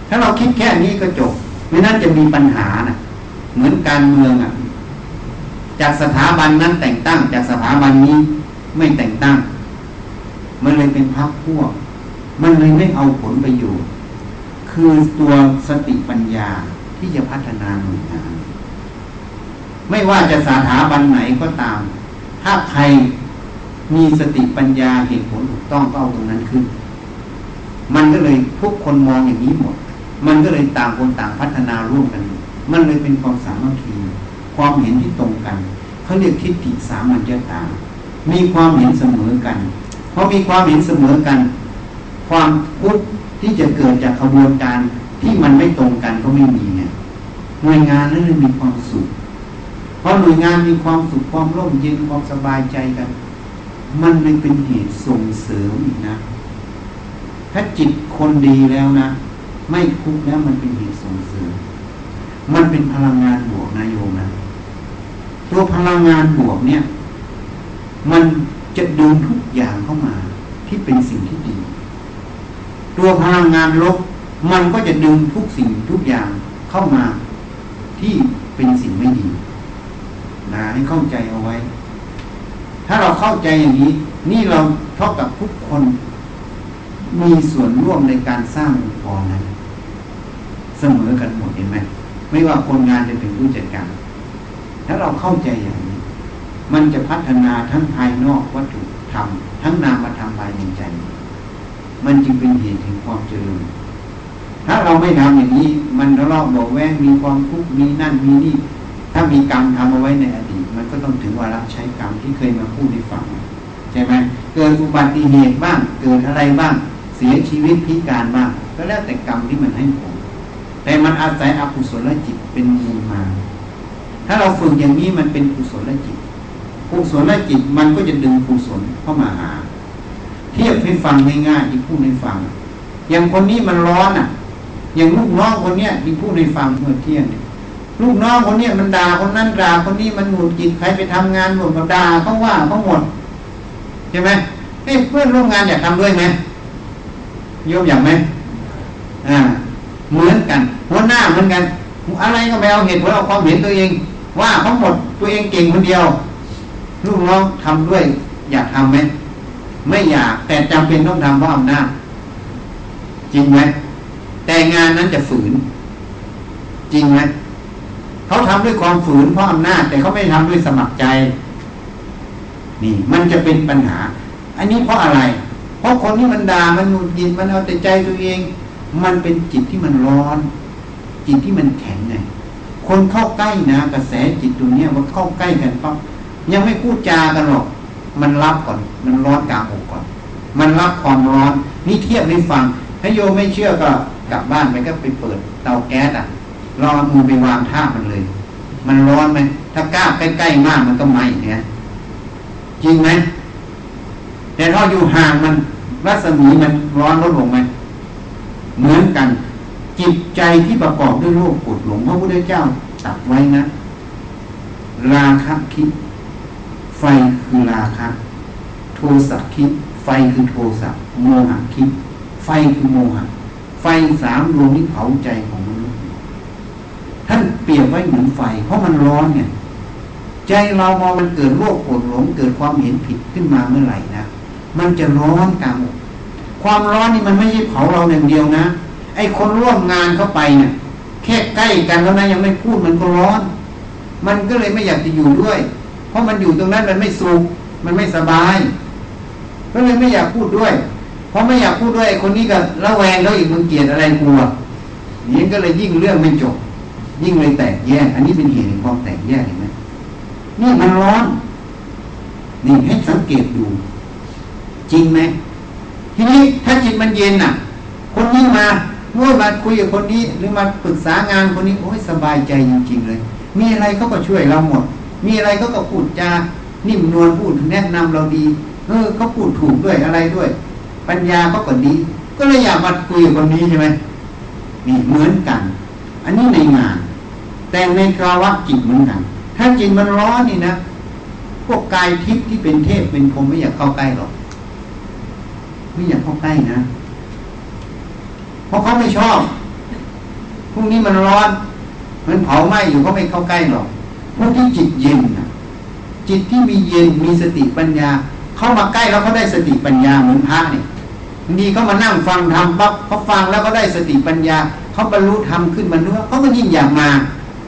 ถ้าเราคิดแค่นี้ก็จบ ไม่น่าจะมีปัญหานะเหมือนการเมืองอะ จากสถาบันนั้นแต่งตั้ง จากสถาบันนี้ไม่แต่งตั้ง มันเลยเป็นพักพวก มันเลยไม่เอาผลประโยชน์คือตัวสติปัญญาที่จะพัฒนาหน่วยงานไม่ว่าจะสถาบันไหนก็ตาม ถ้าใครมีสติปัญญาเหตุผลถูกต้องก็เอาตรงนั้นขึ้น มันก็เลยทุกคนมองอย่างนี้หมด มันก็เลยต่างคนต่างพัฒนาร่วมกัน มันเลยเป็นความสามัคคี ความเห็นที่ตรงกันเขาเรียกทิฏฐิสามัญญาตา มีความเห็นเสมอกันเพราะมีความเห็นเสมอกัน ความทุกข์ที่จะเกิดจากขบวนการที่มันไม่ตรงกันก็ไม่มีไงหน่วยงานนั้นเลยมีความสุข เพราะหน่วยงานมีความสุขความร่มเย็นความสบายใจกัน มันเลยเป็นเหตุส่งเสริมอีกนะ ถ้าจิตคนดีแล้วนะ ไม่ทุกข์แล้วมันเป็นเหตุส่งเสริม มันเป็นพลังงานบวกนะโยมนะ ตัวพลังงานบวกเนี่ย มันจะดึงทุกอย่างเข้ามา ที่เป็นสิ่งที่ดี ตัวพลังงานลบมันก็จะดึงทุกสิ่งทุกอย่างเข้ามา ที่เป็นสิ่งไม่ดีนะให้เข้าใจเอาไว้ ถ้าเราเข้าใจอย่างนี้ นี่เราเท่ากับทุกคน มีส่วนร่วมในการสร้างองค์กรนั้น เสมอกันหมดเห็นไหมไม่ว่าคนงานจะเป็นผู้จัดการ ถ้าเราเข้าใจอย่างนี้ มันจะพัฒนาทั้งภายนอกวัตถุธรรมทั้งนามธรรมภายในใจ มันจึงเป็นเหตุแห่งความเจริญถ้าเราไม่ทำอย่างนี้ มันทะเลาะบอกแวงมีความทุกข์มีนั่นมีนี่ ถ้ามีกรรมทำเอาไว้ในอดีต มันก็ต้องถึงวาระใช้กรรมที่เคยมาพูดให้ฟังใช่ไหมเกิดอุบัติเหตุบ้าง เกิดอะไรบ้าง เสียชีวิตพิการบ้างก็แล้วแต่กรรมที่มันให้ผลแต่มันอาศัยอกุศลจิตเป็นมูลมา ถ้าเราฝึกอย่างนี้มันเป็นกุศลจิตกุศลจิตมันก็จะดึงกุศลเข้ามาหา เทียบให้ฟังง่ายๆที่พูดให้ฟัง อย่างคนนี้มันร้อนอะ อย่างลูกน้องคนเนี้ยที่พูดให้ฟังเมื่อเที่ยงลูกน้องคนเนี้ยมันด่าคนนั้นด่าคนนี้มันหงุดหงิดใครไปทำงานหมดมันด่าเขาว่าเขาหมดใช่ไหมนี่เพื่อนร่วมงานอยากทำด้วยไหมโยมอยากไหมอ่าเหมือนกัน หัวหน้าเหมือนกัน อะไรก็ไม่เอาเหตุผลเอาความเห็นตัวเอง ว่าเขาหมดตัวเองเก่งคนเดียว ลูกน้องทำด้วย อยากทำไหมไม่อยากแต่จำเป็นต้องทำเพราะอำนาจจริงไหมแต่งานนั้นจะฝืน จริงไหมเขาทำด้วยความฝืนเพราะอำนาจ แต่เขาไม่ทำด้วยสมัครใจ นี่ มันจะเป็นปัญหา อันนี้เพราะอะไร เพราะคนที่มันด่ามันหงุดหงิดมันเอาแต่ใจตัวเอง มันเป็นจิตที่มันร้อน จิตที่มันแข็งไง คนเข้าใกล้นะกระแสจิตตรงนี้มันเข้าใกล้กันปั๊บยังไม่พูดจากันหรอก มันรับก่อน มันร้อนกลางอกก่อน มันรับความร้อนนี่เทียบให้ฟังถ้าโยไม่เชื่อก็กลับบ้านไปก็ไปเปิดเตาแก๊สอะลองเอามือไปวางท่ามันเลย มันร้อนไหมถ้ากล้าใกล้ๆมากมันก็ไหม้เนี่ยจริงไหมแต่ถ้าอยู่ห่างมันรัศมีมันร้อนลดลงไหมเหมือนกัน จิตใจที่ประกอบด้วยโลภกดหลงพระพุทธเจ้าตัดไว้นะ ราคะคิด ไฟคือราคะโทสะคิด ไฟคือโทสะโมหะคิด ไฟคือโมหะ ไฟสามดวงนี้เผาใจของมนุษย์ท่านเปรียบไว้เหมือนไฟ เพราะมันร้อนเนี่ย ใจเรามองมันเกิดโลภโกรธหลงเกิดความเห็นผิดขึ้นมาเมื่อไหร่นะมันจะร้อนกลางอกความร้อนนี่มันไม่ใช่เผาเราอย่างเดียวนะ ไอ้คนร่วมงานเข้าไปเนี่ยแค่ใกล้กันแล้วนะยังไม่พูดมันก็ร้อน มันก็เลยไม่อยากจะอยู่ด้วย เพราะมันอยู่ตรงนั้นมันไม่สุขมันไม่สบาย ก็เลยไม่อยากพูดด้วย เพราะไม่อยากพูดด้วยไอ้คนนี้ก็ระแวงแล้วอีกมึงเกลียดอะไรกลัวนี่ก็เลยยิ่งเรื่องไม่จบ ยิ่งเลยแตกแยก อันนี้เป็นเหตุแห่งความแตกแยกเห็นไหมนี่มันร้อนนี่ให้สังเกตดู จริงไหมทีนี้ถ้าจิตมันเย็นน่ะ คนนี้มา เมื่อมาคุยกับคนนี้ หรือมาปรึกษางานคนนี้โอ้ยสบายใจจริงๆเลย มีอะไรเขาก็ช่วยเราหมด มีอะไรเขาก็พูดจานิ่มนวลพูดแนะนำเราดีเออเขาพูดถูกด้วยอะไรด้วย ปัญญาเขาก็ดี ก็เลยอยากมาคุยกับคนนี้ใช่ไหมนี่เหมือนกัน อันนี้ในงาน แต่ในภาวะจิตเหมือนกัน ถ้าจิตมันร้อนนี่นะพวกกายทิพย์ที่เป็นเทพเป็นพรหมไม่อยากเข้าใกล้หรอกไม่อยากเข้าใกล้นะ เพราะเขาไม่ชอบพรุ่งนี้มันร้อนมันเผาไหม้อยู่เขาไม่เข้าใกล้หรอกพวกที่จิตเย็นจิตที่มีเย็นมีสติปัญญา เข้ามาใกล้แล้วเขาได้สติปัญญาเหมือนพระเนี่ยดีเขามานั่งฟังธรรมปั๊บเขาฟังแล้วก็ได้สติปัญญาเขาบรรลุธรรมขึ้นมาด้วยเขาก็ยิ่งอยากมา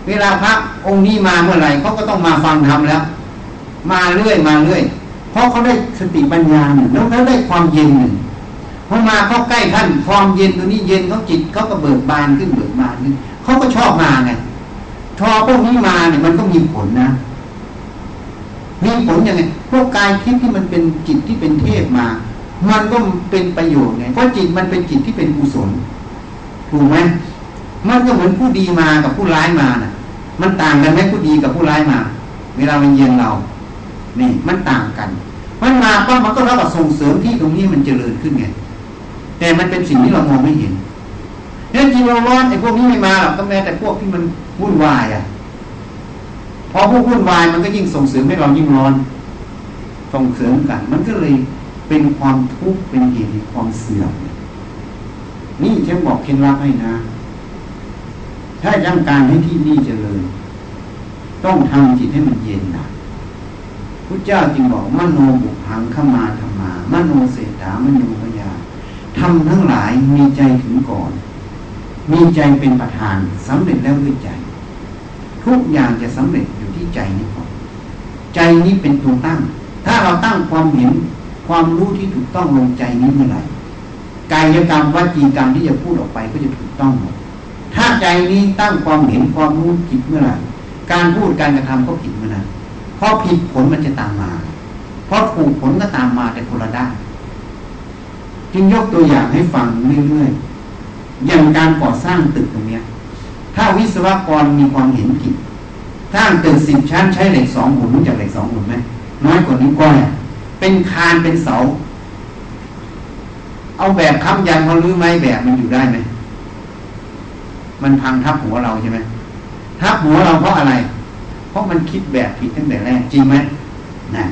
เวลาพระองค์นี้มาเมื่อไหร่เขาก็ต้องมาฟังธรรมแล้ว มาเรื่อยมาเรื่อยเพราะเขาได้สติปัญญาหนึ่งแล้วเขาได้ความเย็นหนึ่ง พอมาเข้าใกล้ท่านความเย็นตัวนี้เย็นเขาจิตเขาก็เบิกบานขึ้นเบิกบานขึ้นเขาก็ชอบมาไงทอพวกนี้มาเนี่ยมันก็มีผลนะมีผลยังไงพวกกายทิพย์ที่มันเป็นจิตที่เป็นเทพมา มันก็เป็นประโยชน์ไงเพราะจิตมันเป็นจิตที่เป็นกุศลถูกไหมมันก็เหมือนผู้ดีมากับผู้ร้ายมาน่ะ มันต่างกันไหมผู้ดีกับผู้ร้ายมา เวลามันเย็นเรานี่มันต่างกัน มันมาปั๊บมันก็รับส่งเสริมที่ตรงนี้มันเจริญขึ้นไง แต่มันเป็นสิ่งที่เรามองไม่เห็นเนี่ยจริงเรารอนไอ้พวกนี้ไม่มาหรอกก็แม้แต่พวกที่มันวุ่นวายอะพอพวกวุ่นวายมันก็ยิ่งส่งเสริมให้เรายิ่งร้อน ส่งเสริมกัน มันก็เลยเป็นความทุกข์เป็นเหตุความเสื่อมนี่ฉันบอกเคล็ดลับให้นะ ถ้ายังการให้ที่นี่เจริญต้องทำจิตให้มันเย็นนะพระเจ้าจึงบอกมโนบุพังขมาธรรมามโนเศรษฐามโนพยา ทำทั้งหลายมีใจถึงก่อน มีใจเป็นประธานสำเร็จแล้วด้วยใจ ทุกอย่างจะสำเร็จอยู่ที่ใจนี้ก่อน ใจนี้เป็นตัวตั้ง ถ้าเราตั้งความเห็นความรู้ที่ถูกต้องลงใจนี้เมื่อไหร่กายกรรมวจีกรรมที่จะพูดออกไปก็จะถูกต้องหมดถ้าใจนี้ตั้งความเห็นความรู้ผิดเมื่อไหร่การพูดการกระทำก็ผิดเมื่อนั้นเพราะผิดผลมันจะตามมา เพราะถูกผลก็ตามมาแต่คนละด้าน จึงยกตัวอย่างให้ฟังเรื่อยๆอย่างการก่อสร้างตึกตรงเนี้ย ถ้าวิศวกรมีความเห็นผิดสร้างตึกสิบชั้นใช้เหล็กสองหุ่นรู้จักเหล็กสองหุ่นไหมน้อยกว่านิ้วก้อยเป็นคานเป็นเสา เอาแบบค้ำยันเขาลื้อไม้แบบมันอยู่ได้ไหมมันพังทับหัวเราใช่ไหมทับหัวเราเพราะอะไร เพราะมันคิดแบบผิดตั้งแต่แรกจริงไหมนะ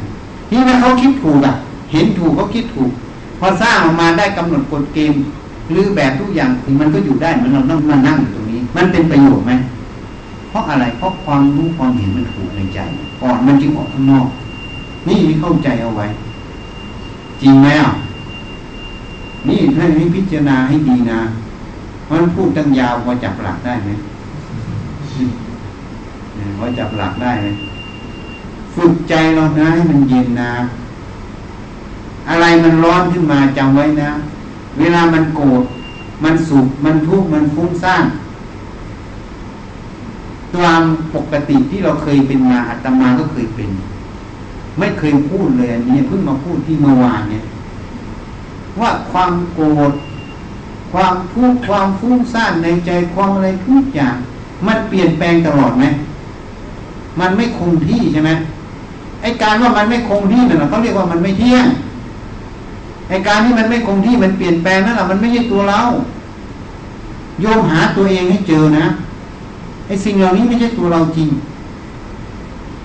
นี่ถ้เขาคิดถูกอะเห็นถูกเขาคิดถูก พอสร้างออกมาได้กำหนดกฎเกณฑ์หรือแบบทุกอย่างถึงมันก็อยู่ได้เหมือนเรานั่งมานั่งอยู่ตรงนี้ มันเป็นประโยชน์ไหมเพราะอะไรเพราะความรู้ความเห็นมันถูกในใจก่อนมันจึงออกข้างนอก นี่เข้าใจเอาไว้ จริงไหมอะนี่ท่านนี้พิจารณาให้ดีนะมันพูดตั้งยาวพอจับหลักได้ไหมพอจับหลักได้ไหมฝึกใจเรานะให้มันเย็นนะ อะไรมันร้อนขึ้นมาจำไว้นะ เวลามันโกรธมันสุขมันทุกข์มันฟุ้งซ่านความปกติที่เราเคยเป็นมาอาตมาก็เคยเป็น ไม่เคยพูดเลยอันนี้เพิ่งมาพูดที่เมื่อวานเนี่ย ว่าความโกรธความทุกข์ความฟุ้งซ่านในใจความอะไรทุกอย่าง มันเปลี่ยนแปลงตลอดไหมมันไม่คงที่ใช่ไหมไอการว่ามันไม่คงที่นั่นเขาเรียกว่ามันไม่เที่ยง ไอการที่มันไม่คงที่มันเปลี่ยนแปลงนั่นแหละมันไม่ใช่ตัวเรา โยมหาตัวเองให้เจอนะไอสิ่งเหล่านี้ไม่ใช่ตัวเราจริง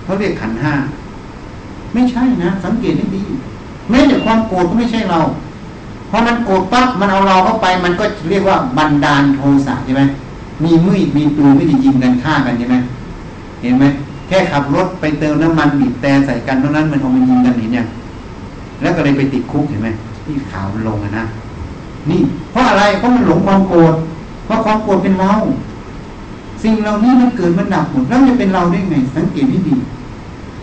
เขาเรียกขันห้าไม่ใช่นะ สังเกตให้ดีแม้แต่ความโกรธก็ไม่ใช่เรา เพอมันโกรธปั๊บมันเอาเราเข้าไป มันก็เรียกว่าบันดาลโทสะใช่ไหมมีมืดมีปืนไม่ได้ยิงกันฆ่ากันใช่ไหมเห็นไหมแค่ขับรถไปเติมน้ำมันบีบแต่ใส่กันเท่านั้นมันเอามายิงกันเห็นยังแล้วก็เลยไปติดคุกเห็นไหม ที่ข่าวมันลงนะนี่ เพราะอะไรเพราะมันหลงความโกรธเพราะความโกรธเป็นเรา สิ่งเหล่านี้มันเกิดมันดับหมดแล้วจะเป็นเราได้ไง สังเกตให้ดี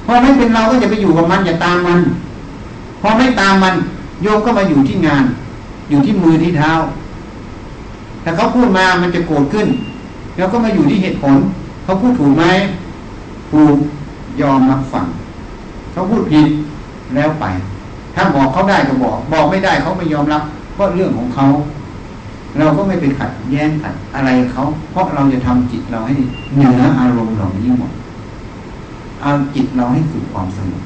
พอไม่เป็นเราก็จะไปอยู่กับมันอย่าตามมัน พอไม่ตามมัน โยมก็มาอยู่ที่งาน อยู่ที่มือที่เท้าถ้าเขาพูดมามันจะโกรธขึ้น แล้วก็มาอยู่ที่เหตุผล เขาพูดถูกไหมถูกยอมรับฟังเขาพูดผิดแล้วไป ถ้าบอกเขาได้ก็บอก บอกไม่ได้เขาไม่ยอมรับก็เรื่องของเขา เราก็ไม่ไปขัดแย้งขัดอะไรเขาเพราะเราจะทำจิตเราให้เหนืออารมณ์เหล่านี้หมดเอาจิตเราให้สู่ความสงบ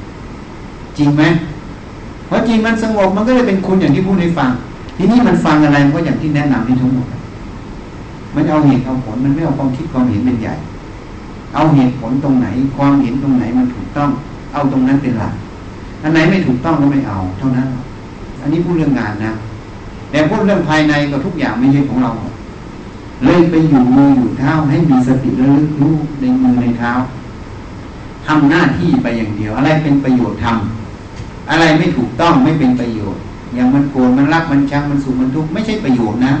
จริงไหมเพราะจริงมันสงบมันก็เลยเป็นคุณอย่างที่พูดให้ฟัง ทีนี้มันฟังอะไรก็อย่างที่แนะนำที่ทั้งหมด มันเอาเหตุเอาผลมันไม่เอาความคิดความเห็นเป็นใหญ่ เอาเหตุผลตรงไหน ความเห็นตรงไหนมันถูกต้อง เอาตรงนั้นเป็นหลัก อันไหนไม่ถูกต้องก็ไม่เอา เท่านั้น อันนี้พูดเรื่องงานนะ แต่พูดเรื่องภายในก็ทุกอย่างไม่ใช่ของเรา เลยไปอยู่มืออยู่เท้าให้มีสติระลึกรู้ในมือในเท้าทำหน้าที่ไปอย่างเดียว อะไรเป็นประโยชน์ทำอะไรไม่ถูกต้องไม่เป็นประโยชน์ อย่างมันโกรธมันรักมันชังมันสุขมันทุกข์ไม่ใช่ประโยชน์นะ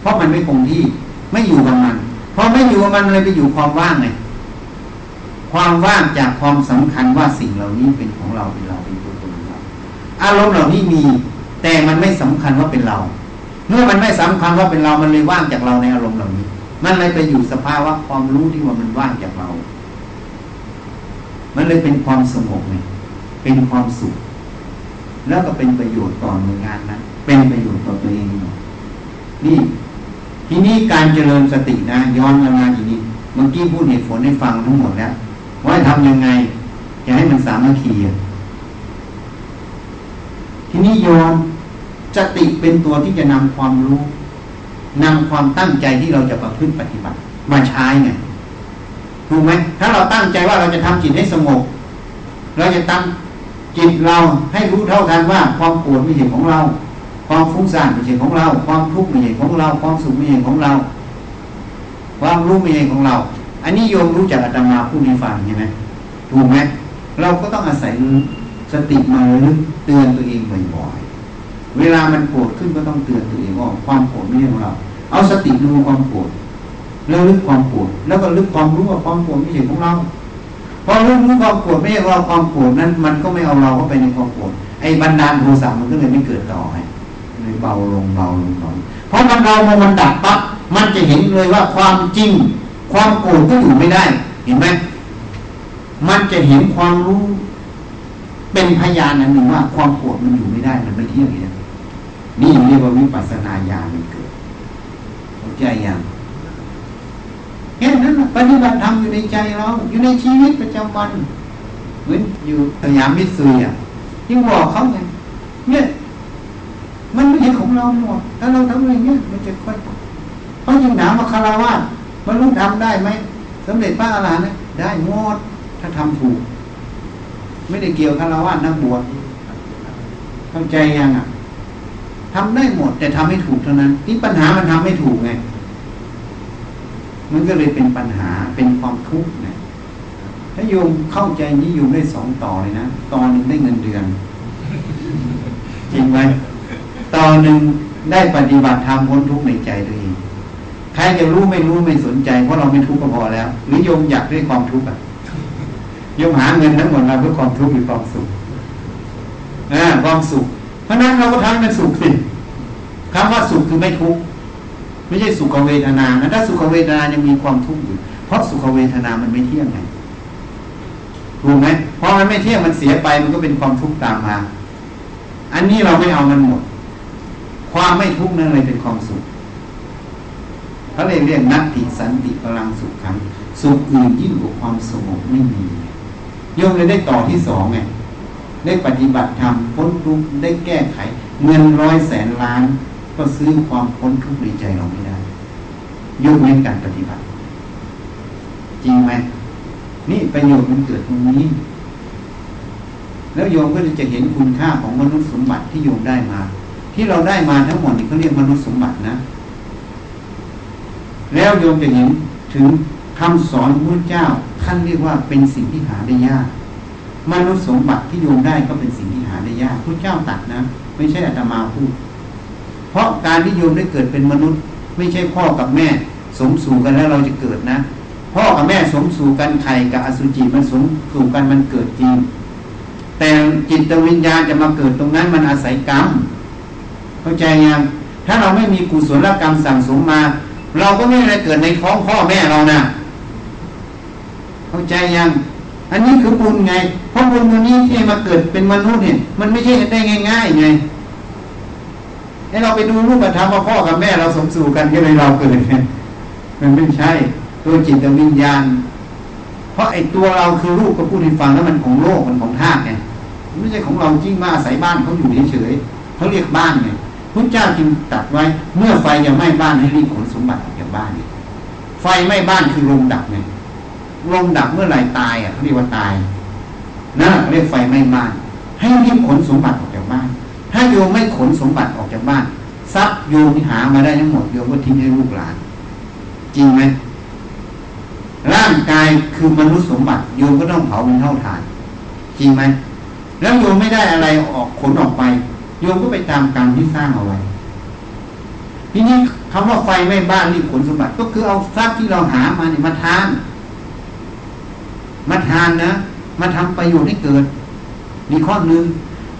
เพราะมันไม่คงที่ไม่อยู่กับมันพอไม่อยู่กับมันเลยไปอยู่ความว่างไง ความว่างจากความสำคัญว่าสิ่งเหล่านี้เป็นของเราเป็นเราเป็นตัวตนเราอารมณ์เหล่านี้มี แต่มันไม่สำคัญว่าเป็นเรา เมื่อมันไม่สำคัญว่าเป็นเรา มันเลยว่างจากเราในอารมณ์เหล่านี้ มันเลยไปอยู่สภาวะความรู้ที่ว่ามันว่างจากเรา มันเลยเป็นความสงบไงเป็นความสุข แล้วก็เป็นประโยชน์ต่อหน่วยงานนั้นเป็นประโยชน์ต่อตัวเอง นี่ทีนี้การเจริญสตินะ ย้อนมาอย่างนี้เมื่อกี้พูดเหตุผลให้ฟังทั้งหมดแล้ว ว่าทำยังไงจะให้มันสามัคคีทีนี้ยมสติเป็นตัวที่จะนำความรู้นำความตั้งใจที่เราจะประพฤติปฏิบัติ มาใช้ไงถูกไหมถ้าเราตั้งใจว่าเราจะทำจิตให้สงบเราจะตั้งจิตเราให้รู้เท่ากันว่า ความปวดไม่ใช่ของเรา ความฟุ้งซ่านไม่ใช่ของเรา ความทุกข์ไม่ใช่ของเรา ความสุขไม่ใช่ของเรา ความรู้ไม่ใช่ของเรา อันนี้โยมรู้จากอาตมาผู้นี้ฟังใช่ไหมถูกไหมเราก็ต้องอาศัยสติมาลึกเตือนตัวเองบ่อยๆเวลามันโกรธขึ้นก็ต้องเตือนตัวเองว่าความโกรธไม่ใช่ของเรา เอาสติดูความโกรธแล้วลึกความโกรธแล้วก็ลึกความรู้ว่าความโกรธไม่ใช่ของเราพอรู้รู้ความโกรธไม่ใช่เราความโกรธนั้นมันก็ไม่เอาเราเข้าไปในความโกรธไอ้บรรดาโทสะมันก็เลยไม่เกิดต่อไงเลยเบาลงเบาลงเบาเพราะมันเรามันดับปั๊บมันจะเห็นเลยว่าความจริง ความโกรธก็อยู่ไม่ได้ เห็นไหมมันจะเห็นความรู้เป็นพยานอันหนึ่งว่าความโกรธมันอยู่ไม่ได้มันไม่เที่ยงเลยนี่เรียกว่าวิปัสสนาญาณมันเกิดเข้าใจยังแค่นั้นปฏิบัติธรรมอยู่ในใจเรา อยู่ในชีวิตประจำวันเหมือนอยู่สยามมิตรยอะยิ่งบอกเขาไงเนี่ยมันไม่ใช่ของเราหมดถ้าเราทำอะไรเงี้ยมันจะค่อยเขายิ่งถามว่าคาราวาส มันรู้ทำได้ไหมสำเร็จพระอรหันต์ได้หมดถ้าทำถูก ไม่ได้เกี่ยวคาราวาสนักบวชเข้าใจยังอะทำได้หมด แต่ทำให้ถูกเท่านั้นที่ปัญหามันทำไม่ถูกไงมันก็เลยเป็นปัญหาเป็นความทุกข์นะถ้าโยมเข้าใจนี้โยมได้สองต่อเลยนะต่อหนึ่งได้เงินเดือน จริงไหมต่อหนึ่งได้ปฏิบัติธรรมพ้นทุกข์ในใจตัวเอง ใครจะรู้ไม่รู้ไม่สนใจเพราะเราไม่ทุกข์ก็พอแล้ว หรือโยมอยากด้ความทุกข์อะโยมหาเงินทั้งหมดมาเพื่อความทุกข์หรือความสุขอ่าความสุข เพราะนั้นเราก็ทำเป็นสุขสิคำว่าสุขคือไม่ทุกข์ไม่ใช่สุขเวทนานะถ้าสุขเวทนายังมีความทุกข์อยู่ เพราะสุขเวทนามันไม่เที่ยงไงถูกไหมเพราะมันไม่เที่ยงมันเสียไปมันก็เป็นความทุกข์ตามมา อันนี้เราไม่เอามันหมด ความไม่ทุกข์นั่นเลยเป็นความสุข เขาเลยเรียกนัตติสันติพลังสุขขังสุขอื่นยิ่งกว่าความสงบไม่มีโยมเลยได้ต่อที่สองไงได้ปฏิบัติธรรมพ้นทุกข์ได้แก้ไข เงินร้อยแสนล้าน ก็ซื้อความพ้นทุกข์ในใจเราไม่ได้ยกเว้นการปฏิบัติ จริงไหมนี่ประโยชน์มันเกิดตรงนี้แแล้วโยมก็จะเห็นคุณค่าของมนุษย์สมบัติที่โยมได้มา ที่เราได้มาทั้งหมดนี่เขาเรียกมนุษย์สมบัตินะ แล้วโยมจะเห็นถึงคำสอนพระเจ้าท่านเรียกว่าเป็นสิ่งที่หาได้ยากมนุษย์สมบัติที่โยมได้ก็เป็นสิ่งที่หาได้ยากพระเจ้าตัดนะ ไม่ใช่อาตมาพูด เพราะการที่โยมได้เกิดเป็นมนุษย์ ไม่ใช่พ่อกับแม่สมสู่กันแล้วเราจะเกิดนะ พ่อกับแม่สมสู่กันไข่กับอสุจิมันสมสู่กันมันเกิดจริง แต่จิตวิญญาณจะมาเกิดตรงนั้นมันอาศัยกรรม เข้าใจยังถ้าเราไม่มีกุศลกรรมสั่งสมมา เราก็ไม่ได้เกิดในท้องพ่อแม่เรานะเข้าใจยัง อันนี้คือบุญไง เพราะบุญตัวนี้ที่มาเกิดเป็นมนุษย์เนี่ย มันไม่ใช่ได้ง่าย ๆ ไงให้เราไปดูรูปธรรมว่าพ่อกับแม่เราสมสู่กันก็เลยเราเกิดเนี่ยมันไม่ใช่ ตัวจิตวิญญาณ เพราะไอ้ตัวเราคือรูปก็พูดให้ฟังแล้วมันของโลกมันของธาตุไงไม่ใช่ของเราจริงมาอาศัยบ้านเขาอยู่เฉยๆเขาเรียกบ้านไง ระเจ้าจึงตัดไว้ เมื่อไฟยังไหม้บ้านให้รีบขนสมบัติออกจากบ้านไฟไหม้บ้านคือลมดับไงลมดับเมื่อไรตายอะเขาเรียกว่าตายนั่นเรียกไฟไหม้บ้าน ให้รีบขนสมบัติออกจากบ้าน ถ้าโยมไม่ขนสมบัติออกจากบ้านทรัพย์โยมที่หามาได้ทั้งหมดโยมก็ทิ้งให้ลูกหลาน จริงไหมร่างกายคือมนุษย์สมบัติโยมก็ต้องเผาเป็นเท่าฐาน จริงไหมแล้วโยมไม่ได้อะไรออกขนออกไป โยมก็ไปตามกรรมที่สร้างเอาไว้ทีนี้คำว่าไฟไม่บ้านรีบขนสมบัติ ก็คือเอาทรัพย์ที่เราหามาเนี่ยมาทาน มาทานนะ มาทำประโยชน์ให้เกิดมีข้อหนึ่ง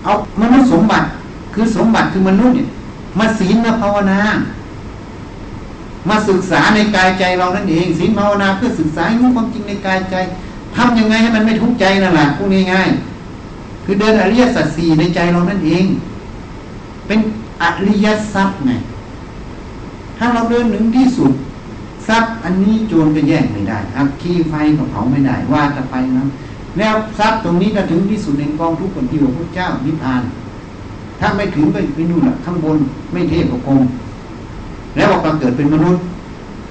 เอามนุษย์สมบัติ คือสมบัติคือมนุษย์เนี่ย มาศีลมาภาวนา มาศึกษาในกายใจเรานั่นเองศีลภาวนาเพื่อศึกษารู้ความจริงในกายใจทำยังไงให้มันไม่ทุกข์ใจนั่นแหละพูดง่ายๆคือเดินอริยสัจสี่ในใจเรานั่นเอง เป็นอริยทรัพย์ไงถ้าเราเดินถึงที่สุดทรัพย์อันนี้โจรก็แย่งไม่ได้อักขีไฟก็เผาไม่ได้ว่าจะไปนะแล้วทรัพย์ตรงนี้ก็ถึงที่สุดในกองทุกคนที่พระเจ้านิพพาน ถ้าไม่ถึงก็ไปนู่นละข้างบนไม่เทพกับกรมแล้วบอกว่าเกิดเป็นมนุษย์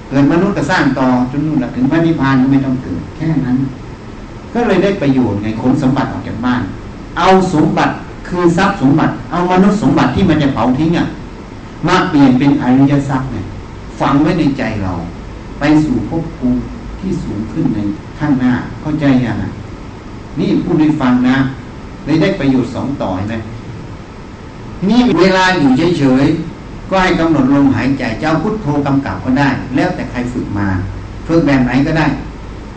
เกิดมนุษย์ก็สร้างต่อจนนู่นหละถึงพระนิพพานก็ไม่ต้องเกิดแค่นั้น ก็เลยได้ประโยชน์ไงขนสมบัติออกจากบ้าน เอาสมบัติ คือทรัพย์สมบัติ เอามนุษย์สมบัติที่มันจะเผาทิ้งอะมาเปลี่ยนเป็นอริยทรัพย์ไงฝังไว้ในใจเรา ไปสู่ภพภูมิที่สูงขึ้นในข้างหน้าเข้าใจยังไงนี่พูดให้ฟังนะเลยได้ประโยชน์สองต่อไหมนี่เวลาอยู่เฉยๆก็ให้กำหนดลมหายใจเจ้าพุทโธกำกับก็ได้ แล้วแต่ใครฝึกมาฝึกแบบไหนก็ได้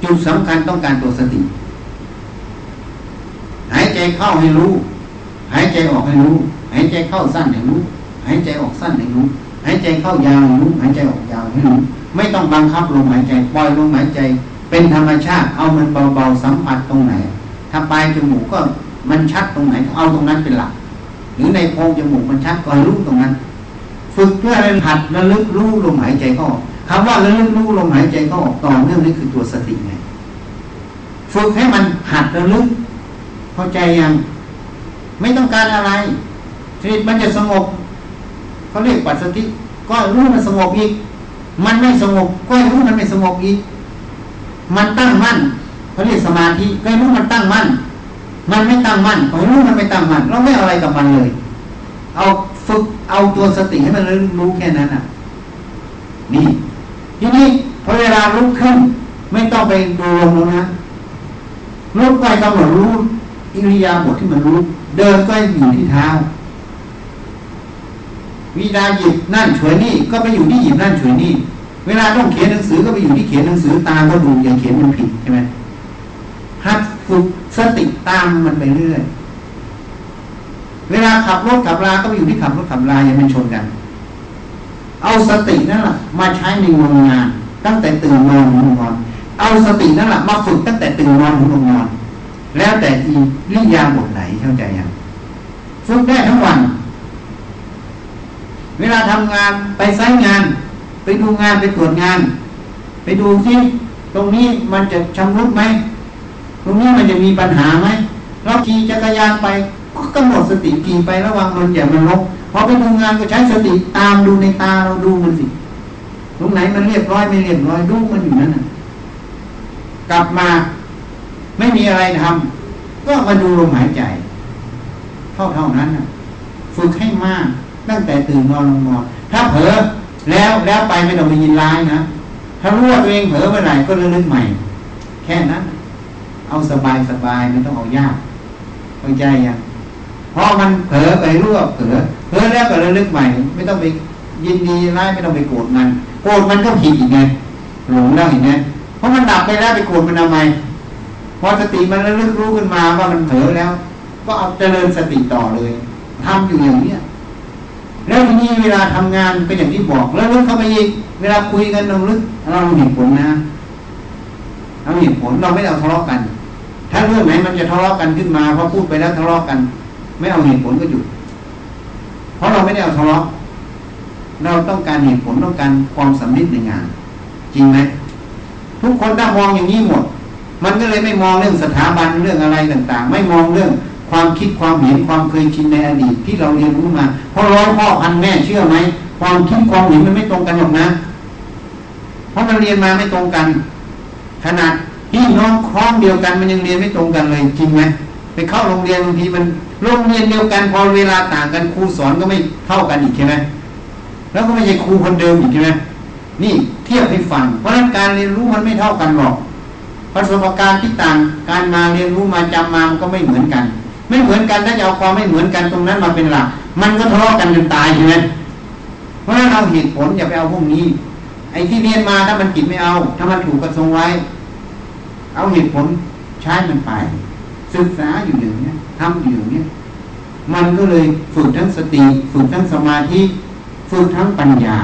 จุดสำคัญต้องการตัวสติ หายใจเข้าให้รู้ หายใจออกให้รู้ หายใจเข้าสั้นให้รู้ หายใจออกสั้นให้รู้ หายใจเข้ายาวให้รู้ หายใจออกยาวให้รู้ ไม่ต้องบังคับลมหายใจปล่อยลมหายใจ เป็นธรรมชาติ เอามันเบาๆสัมผัสตรงไหน ถ้าปลายจมูกก็มันชัดตรงไหน เอาตรงนั้นเป็นหลัก หรือในโพรงจมูกมันชัดก็รู้ตรงนั้น ฝึกเพื่อให้หัดระลึกรู้ลมหายใจเข้าคำว่าระลึกรู้ลมหายใจเข้าออกต่อเนื่องนี่คือตัวสติไงฝึกให้มันหัดระลึกเข้าใจยัง ไม่ต้องการอะไรจิตมันจะสงบเขาเรียกปัจสติก็รู้มันสงบอีก มันไม่สงบก็รู้มันไม่สงบอีก มันตั้งมั่นเขาเรียกสมาธิก็รู้มันตั้งมั่น มันไม่ตั้งมั่นก็รู้มันไม่ตั้งมั่น เราไม่เอาอะไรกับมันเลย เอาฝึกเอาตัวสติให้มันรู้แค่นั้นอะ นี่ทีนี้พอเวลาลุกขึ้น ไม่ต้องไปดูลมแล้วนะลุกไปกำหนดรู้อิริยาบถที่มันรู้ เดินก็อยู่ที่เท้าวิดาหยิบนั่นเฉยนี่ก็ไปอยู่ที่หยิบนั่นเฉยนี่เวลาต้องเขียนหนังสือก็ไปอยู่ที่เขียนหนังสือตาก็ดูอย่างเขียนมันผิดใช่ไหมหัดฝึกสติตามมันไปเรื่อย เวลาขับรถขับราก็ไปอยู่ที่ขับรถขับราอย่ามันชนกัน เอาสตินั่นแหละมาใช้ในวงงาน ตั้งแต่ตื่นนอนถึงนอน เอาสตินั่นแหละมาฝึกตั้งแต่ตื่นนอนถึงนอน แล้วแต่อีริยาบทไหนเข้าใจยังฝึกได้ทั้งวัน เวลาทำงานไปไซต์งาน ไปดูงานไปตรวจงาน ไปดูที่ตรงนี้มันจะชำรุดไหมตรงนี้มันจะมีปัญหาไหมเราขี่จักรยานไปก็กำหนดสติขี่ไประวังมันอย่ามันลบพอไปดูงานก็ใช้สติตามดูในตาเราดูมันสิตรงไหนมันเรียบร้อยไม่เรียบร้อยดูมันอยู่นั่นน่ะ กลับมา ไม่มีอะไรทำก็มาดูลมหายใจ เท่าเท่านั้นฝึกให้มาก ตั้งแต่ตื่นนอนลงนอนถ้าเผลอแล้วแล้วไปไม่ต้องไปยินร้ายนะถ้ารู้ว่าตัวเองเผลอเมื่อไหร่ก็เรื่องใหม่ แค่นั้น เอาสบายสบายไม่ต้องเอายากเข้าใจยังเพราะมันเผลอไปรู้ว่าเผลอเผลอแล้วก็เรื่องใหม่ ไม่ต้องไปยินดีร้ายไม่ต้องไปโกรธมันโกรธมันก็ผิดอีกไงหลงแล้วเห็นไหมเพราะมันดับไปแล้วไปโกรธมันทำไม พอสติมันระลึกรู้ขึ้นมาว่ามันเผลอแล้ว ก็เอาเจริญสติต่อเลยทำอยู่อย่างเนี้ยแล้วทีนี้เวลาทำงานเป็นอย่างที่บอกแล้วลึกเข้าไปอีกเวลาคุยกันเราลึกเราเห็นผลนะเราเห็นผลเราไม่เอาทะเลาะกัน ถ้าเรื่องไหนมันจะทะเลาะกันขึ้นมาพอพูดไปแล้วทะเลาะกัน ไม่เอาเหตุผลก็หยุดเพราะเราไม่ได้เอาทะเลาะเราต้องการเหตุผลต้องการความสำนึกในงาน จริงไหมทุกคนถ้ามองอย่างนี้หมด มันก็เลยไม่มองเรื่องสถาบันเรื่องอะไรต่างๆ ไม่มองเรื่องความคิดความเห็นความเคยชินในอดีตที่เราเรียนรู้มาเพราะร้อยพ่อพันแม่เชื่อไหมความคิดความเห็นมันไม่ตรงกันหรอกนะ เพราะมันเรียนมาไม่ตรงกัน ขนาดพี่น้องคล้องเดียวกันมันยังเรียนไม่ตรงกันเลยจริงไหมไปเข้าโรงเรียนบางทีมันโรงเรียนเดียวกันพอเวลาต่างกันครูสอนก็ไม่เท่ากันอีกใช่ไหมแล้วก็ไม่ใช่ครูคนเดิมอีกใช่ไหมนี่เทียบให้ฟังเพราะนั้นการเรียนรู้มันไม่เท่ากันหรอก ประสบการณ์ที่ต่างการมาเรียนรู้มาจำมามันก็ไม่เหมือนกัน ไม่เหมือนกันถ้าจะเอาความไม่เหมือนกันตรงนั้นมาเป็นหลัก มันก็ทะเลาะกันจนตายใช่ไหมเพราะนั้นเอาเหตุผลอย่าไปเอาพวกนี้ ไอ้ที่เรียนมาถ้ามันผิดไม่เอา ถ้ามันถูกกระทรงไว้ เอาเหตุผลใช้มันไป ศึกษาอยู่อย่างนี้ทำอยู่อย่างนี้มันก็เลยฝึกทั้งสติ ฝึกทั้งสมาธิฝึกทั้งปัญญา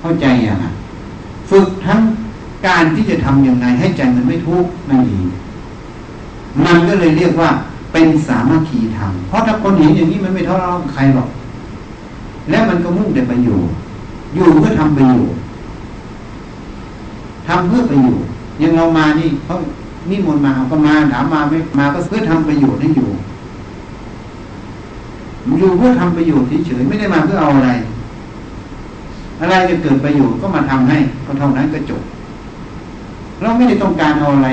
เข้าใจอย่างฝึกทั้ง การที่จะทำอย่างไรให้ใจมันไม่ทุกข์ไม่ดีมันก็เลยเรียกว่าเป็นสามัคคีธรรม เพราะถ้าคนเห็นอย่างนี้มันไม่ทะเลาะกับใครหรอก และมันก็มุ่งแต่ประโยชน์ อยู่เพื่อทำประโยชน์ทำเพื่อประโยชน์ยังเรามานี่เขานิมนต์มาก็มาถามมาไม่มาก็เพื่อทำประโยชน์ให้อยู่ อยู่เพื่อทำประโยชน์เฉยๆไม่ได้มาเพื่อเอาอะไร อะไรจะเกิดประโยชน์ก็มาทำให้ก็เท่านั้นก็จบ เราไม่ได้ต้องการเอาอะไร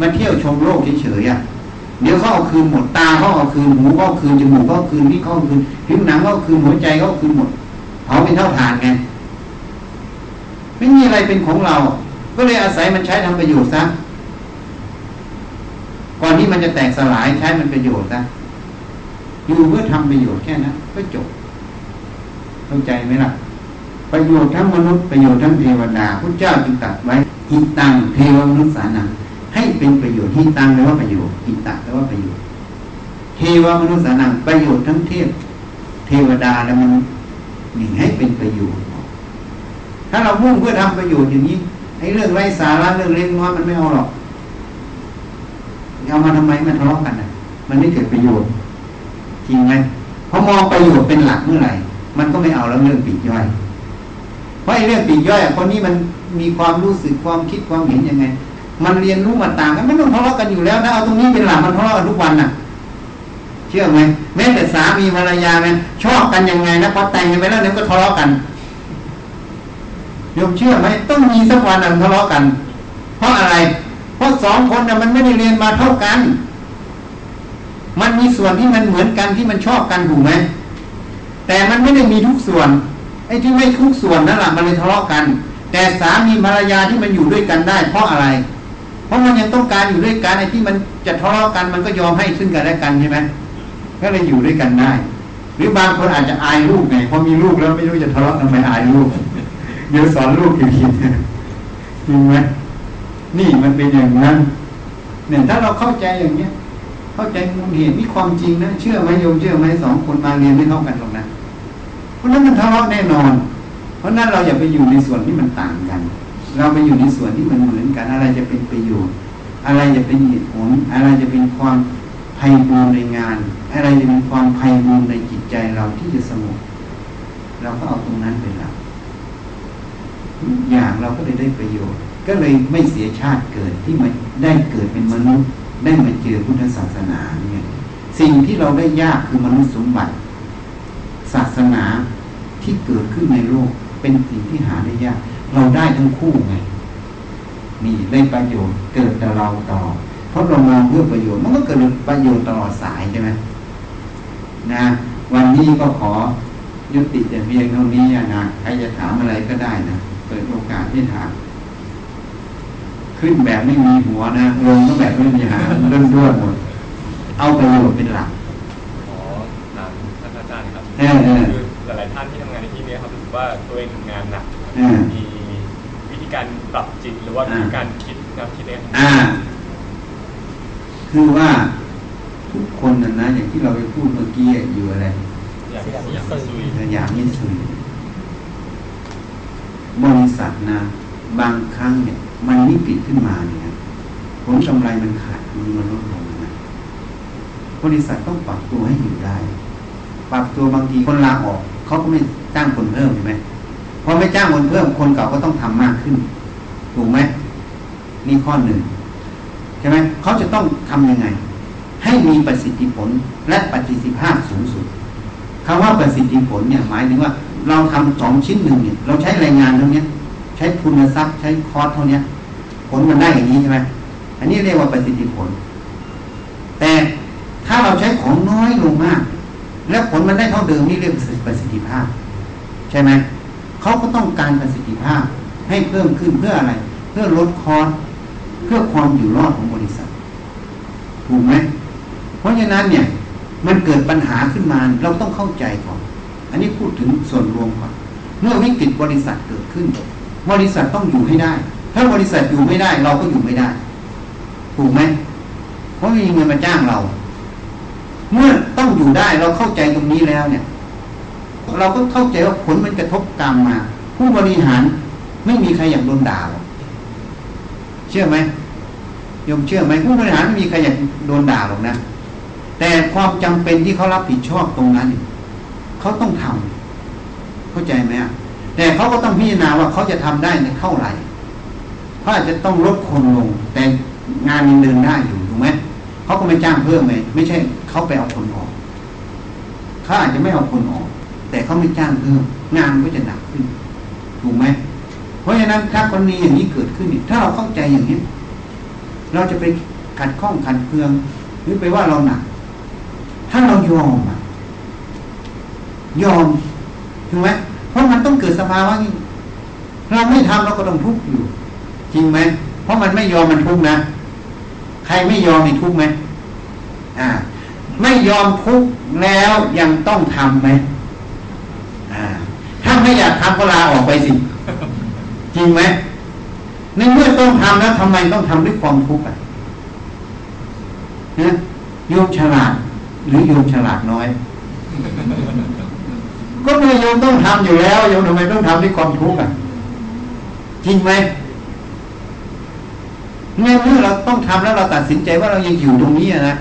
มาเที่ยวชมโลกเฉยๆอะเดี๋ยวเขาเอาคืนหมดตาเขาเอาคืนหูเขาเอาคืนจมูกเขาเอาคืนนี่เขาเอาคืนผิวหนังเขาเอาคืนหัวใจเขาเอาคืนหมดเผาเป็นเท่าฐานไงไม่มีอะไรเป็นของเรา ก็เลยอาศัยมันใช้ทำประโยชน์ซะก่อนที่มันจะแตกสลายใช้มันประโยชน์ซะอยู่เพื่อทำประโยชน์แค่นั้นก็จบเข้าใจไหมล่ะ ประโยชน์ทั้งมนุษย์ประโยชน์ทั้งเทวดาพระเจ้าจึงตัดไว้ หิตังเทวมนุษย์สานังให้เป็นประโยชน์หิตังแปลว่าประโยชน์หิตะแปลว่าประโยชน์เทวมนุษย์สานังประโยชน์ทั้งเทพเทวดาและมนุษย์นี่ให้เป็นประโยชน์ ถ้าเรามุ่งเพื่อทำประโยชน์อย่างนี้ไอ้เรื่องไร้สาระเรื่องเล็กน้อยมันไม่เอาหรอกเอามาทำไมมันทะเลาะกันอะ มันไม่เกิดประโยชน์ จริงไหมพอมองประโยชน์เป็นหลักเมื่อไหร่ มันก็ไม่เอาแล้วเรื่องปีกย่อย เพราะไอ้เรื่องปีกย่อยคนนี้มัน มีความรู้สึกความคิดความเห็นยังไง มันเรียนรู้มาต่างกันไม่ต้องทะเลาะกันอยู่แล้วถ้าเอาตรงนี้เป็นหลักมันทะเลาะกันทุกวันน่ะ เชื่อไหมแม้แต่สามีภรรยาเนี่ยชอบกันยังไงนะพอแต่งกันไปแล้วเนี่ยก็ทะเลาะกันยมเชื่อไหมต้องมีสักวันนั้นทะเลาะกัน เพราะอะไร เพราะสองคนน่ะมันไม่ได้เรียนมาเท่ากัน มันมีส่วนที่มันเหมือนกันที่มันชอบกันถูกไหมแต่มันไม่ได้มีทุกส่วนไอ้ที่ไม่ทุกส่วนนั่นแหละมันเลยทะเลาะกัน แต่สามีภรรยาที่มันอยู่ด้วยกันได้ เพราะอะไร เพราะมันยังต้องการอยู่ด้วยกันไอ้ที่มันจะทะเลาะกันมันก็ยอมให้ซึ่งกันและกันใช่ไหมก็เลยอยู่ด้วยกันได้ หรือบางคนอาจจะอายลูกไงพอมีลูกแล้วไม่รู้จะทะเลาะทำไมอายลูกเดี๋ยวสอนลูกอีกทีจริงไหมนี่มันเป็นอย่างนั้น เนี่ย ถ้าเราเข้าใจอย่างเนี้ย เข้าใจมูลเหตุมีความจริงนะเชื่อไหมโยมเชื่อไหมสองคนมาเรียนไม่เท่ากันหรอกนะเพราะนั้นมันทะเลาะแน่นอน เพราะนั้นเราอย่าไปอยู่ในส่วนที่มันต่างกัน เราไปอยู่ในส่วนที่มันเหมือนกัน อะไรจะเป็นประโยชน์ อะไรจะเป็นเหตุผล อะไรจะเป็นความไพ่บูรในงาน อะไรจะเป็นความไพ่บูรในจิตใจเราที่จะสงบเราก็เอาตรงนั้นเป็นหลักอย่างเราก็เลยได้ประโยชน์ ก็เลยไม่เสียชาติเกิดที่มาได้เกิดเป็นมนุษย์ ได้มาเจอพุทธศาสนาเนี่ยสิ่งที่เราได้ยากคือมนุษย์สมบัติ ศาสนาที่เกิดขึ้นในโลก เป็นสิ่งที่หาได้ยาก เราได้ทั้งคู่ไงนี่ได้ประโยชน์เกิดแต่เราต่อถเพราะเรามองเพื่อประโยชน์มันก็เกิดประโยชน์ตลอดสายใช่ไหมนะ วันนี้ก็ขอยุติแต่เพียงเท่านี้นะใครจะถามอะไรก็ได้นะเปิดโอกาสที่ถามขึ้นแบบไม่มีหัวนะลงก็แบบไม่มีหางเรื่องด้วนหมดเอาประโยชน์เป็นหลักขอถามท่านอาจารย์ครับเออเออคือหลายๆท่านที่ ว่าตัวเองทำงานหนักเออมีวิธีการปรับจิตหรือว่าวิธีการคิดแนวคิดเนี่ยอ่าคือว่าทุกคนนะนะอย่างที่เราไปพูดเมื่อกี้อยู่อะไรอยากอยากมาซุยสยามมิตซูบริษัทนะบางครั้งเนี่ย มันวิกฤตขึ้นมาเนี่ยผลกำไรมันขาดทุนมันลดลงนะบริษัทต้องปรับตัวให้อยู่ได้ ปรับตัวบางทีคนลาออก เขาก็ไม่จ้างคนเพิ่มใช่ไหมพอไม่จ้างคนเพิ่มคนเก่าก็ต้องทำมากขึ้น ถูกไหมนี่ข้อหนึ่งใช่ไหมเขาจะต้องทำยังไง ให้มีประสิทธิผลและประสิทธิภาพสูงสุดคำว่าประสิทธิผลเนี่ยหมายถึงว่า เราทำของชิ้นหนึ่งเนี่ย เราใช้แรงงานเท่านี้ใช้ทุนทรัพย์ใช้คอร์สเท่านี้ผลมันได้อย่างนี้ใช่ไหมอันนี้เรียกว่าประสิทธิผล แต่ถ้าเราใช้ของน้อยลงมาก แล้วผลมันได้เท่าเดิมนี่เรียกประสิทธิภาพ ใช่ไหมเขาก็ต้องการประสิทธิภาพให้เพิ่มขึ้นเพื่ออะไร เพื่อลดคอร์สเพื่อความอยู่รอดของบริษัท ถูกไหมเพราะฉะนั้นเนี่ย มันเกิดปัญหาขึ้นมาเราต้องเข้าใจก่อน อันนี้พูดถึงส่วนรวมก่อนเมื่อวิกฤตบริษัทเกิดขึ้น บริษัทต้องอยู่ให้ได้ ถ้าบริษัทอยู่ไม่ได้ เราก็อยู่ไม่ได้ ถูกไหมเพราะไม่มีเงินมาจ้างเรา เมื่อต้องอยู่ได้เราเข้าใจตรงนี้แล้วเนี่ย เราก็เข้าใจว่าผลมันกระทบตามมา ผู้บริหารไม่มีใครอยากโดนด่าหรอกเชื่อไหมยมเชื่อไหมผู้บริหารไม่มีใครอยากโดนด่าหรอกนะแต่ความจำเป็นที่เขารับผิดชอบตรงนั้นเขาต้องทำเข้าใจไหมแต่เขาก็ต้องพิจารณาว่าเขาจะทำได้ในเท่าไหร่เขาอาจจะต้องลดคนลง แต่งานยังเดินได้อยู่ถูกไหม เขาก็ไม่จ้างเพิ่มไหมไม่ใช่เขาไปเอาคนออกเขาอาจจะไม่เอาคนออก แต่เขาไม่จ้างเพิ่มงานก็จะหนักขึ้นถูกไหมเพราะฉะนั้นถ้ากรณีอย่างนี้เกิดขึ้นถ้าเราเข้าใจอย่างนี้ เราจะไปขัดข้องขัดเคือง หรือไปว่าเราหนัก ถ้าเรายอมยอมถูกไหมเพราะมันต้องเกิดสภาวะนี้เราไม่ทำเราก็ต้องทุกข์อยู่ จริงไหมเพราะมันไม่ยอมมันทุกข์นะ ใครไม่ยอมมีทุกข์ไหมอ่า ไม่ยอมทุกข์แล้วยังต้องทำไหมอ่า ถ้าไม่อยากทำก็ลาออกไปสิ จริงไหมในเมื่อต้องทำแล้วทำไมต้องทำด้วยความทุกข์อะนะโยมฉลาด หรือโยมฉลาดน้อย ก็เมื่อโยมต้องทำอยู่แล้วโยมทำไมต้องทำด้วยความทุกข์อะจริงไหม ในเมื่อเราต้องทำแล้วเราตัดสินใจว่าเรายังอยู่ตรงนี้นะ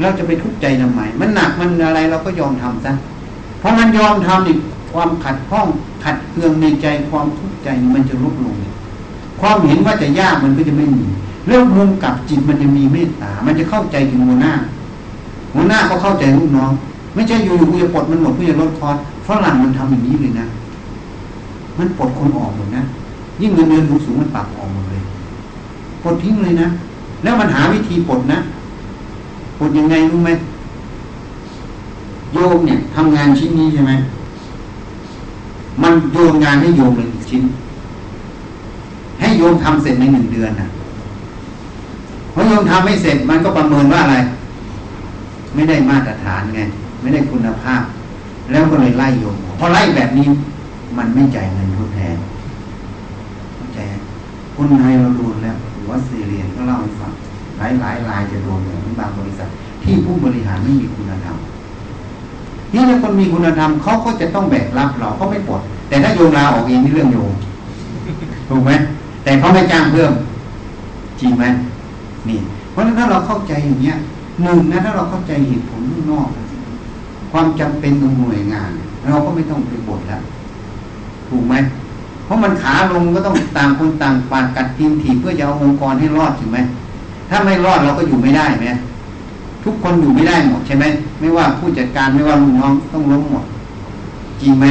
เราจะไปทุกข์ใจทำไมมันหนักมันอะไรเราก็ยอมทำซะเพราะมันยอมทำอีกความขัดข้องขัดเคืองในใจความทุกข์ใจมันจะลดลงความเห็นว่าจะยากมันก็จะไม่มีเรื่องมุมกับจิตมันจะมีเมตตา มันจะเข้าใจถึงหัวหน้าหัวหน้าก็เข้าใจลูกน้อง ไม่ใช่อยู่ๆกูจะปลดมันหมดกูจะลดคอร์สฝรั่งมันทำอย่างนี้เลยนะ มันปลดคนออกหมดนะยิ่งเงินเดือนสูงๆมันปรับออกหมด ปลดทิ้งเลยนะ แล้วมันหาวิธีปลดนะปลดยังไงรู้ไหมโยมเนี่ยทำงานชิ้นนี้ใช่ไหมมันโยนงานให้โยมเลยชิ้น ให้โยมทำเสร็จในหนึ่งเดือนนะพอโยมทำไม่เสร็จมันก็ประเมินว่าอะไร ไม่ได้มาตรฐานไง ไม่ได้คุณภาพ แล้วก็เลยไล่โยมพอไล่แบบนี้ มันไม่จ่ายเงินทดแทนเข้าใจคนไทยเราดนแล้ว อว่าซีเรียนก็เล่าให้ฟังหลายหลายรายจะโดนอย่างบางบริษัท ที่ผู้บริหารไม่มีคุณธรรมนี่ถ้าคนมีคุณธรรมเขาก็จะต้องแบกรับเราเขาไม่ปลดแต่ถ้าโยมลาออกเองนี่เรื่องโยมถูกไหมแต่เขาไม่จ้างเพิ่มจริงไหมนี่ เพราะฉะนั้นถ้าเราเข้าใจอย่างเนี้ยหนึ่งนะถ้าเราเข้าใจเหตุผลข้างนอก ความจำเป็นของหน่วยงาน เราก็ไม่ต้องไปบ่นแล้วถูกไหม เพราะมันขาลงก็ต้องต่างคนต่างปาดกัดทีมถีบเพื่อจะเอาองค์กรให้รอดถูกไหมถ้าไม่รอดเราก็อยู่ไม่ได้ไหมทุกคนอยู่ไม่ได้หมดใช่ไหมไม่ว่าผู้จัดการไม่ว่าลูกน้องต้องล้มหมดจริงไหม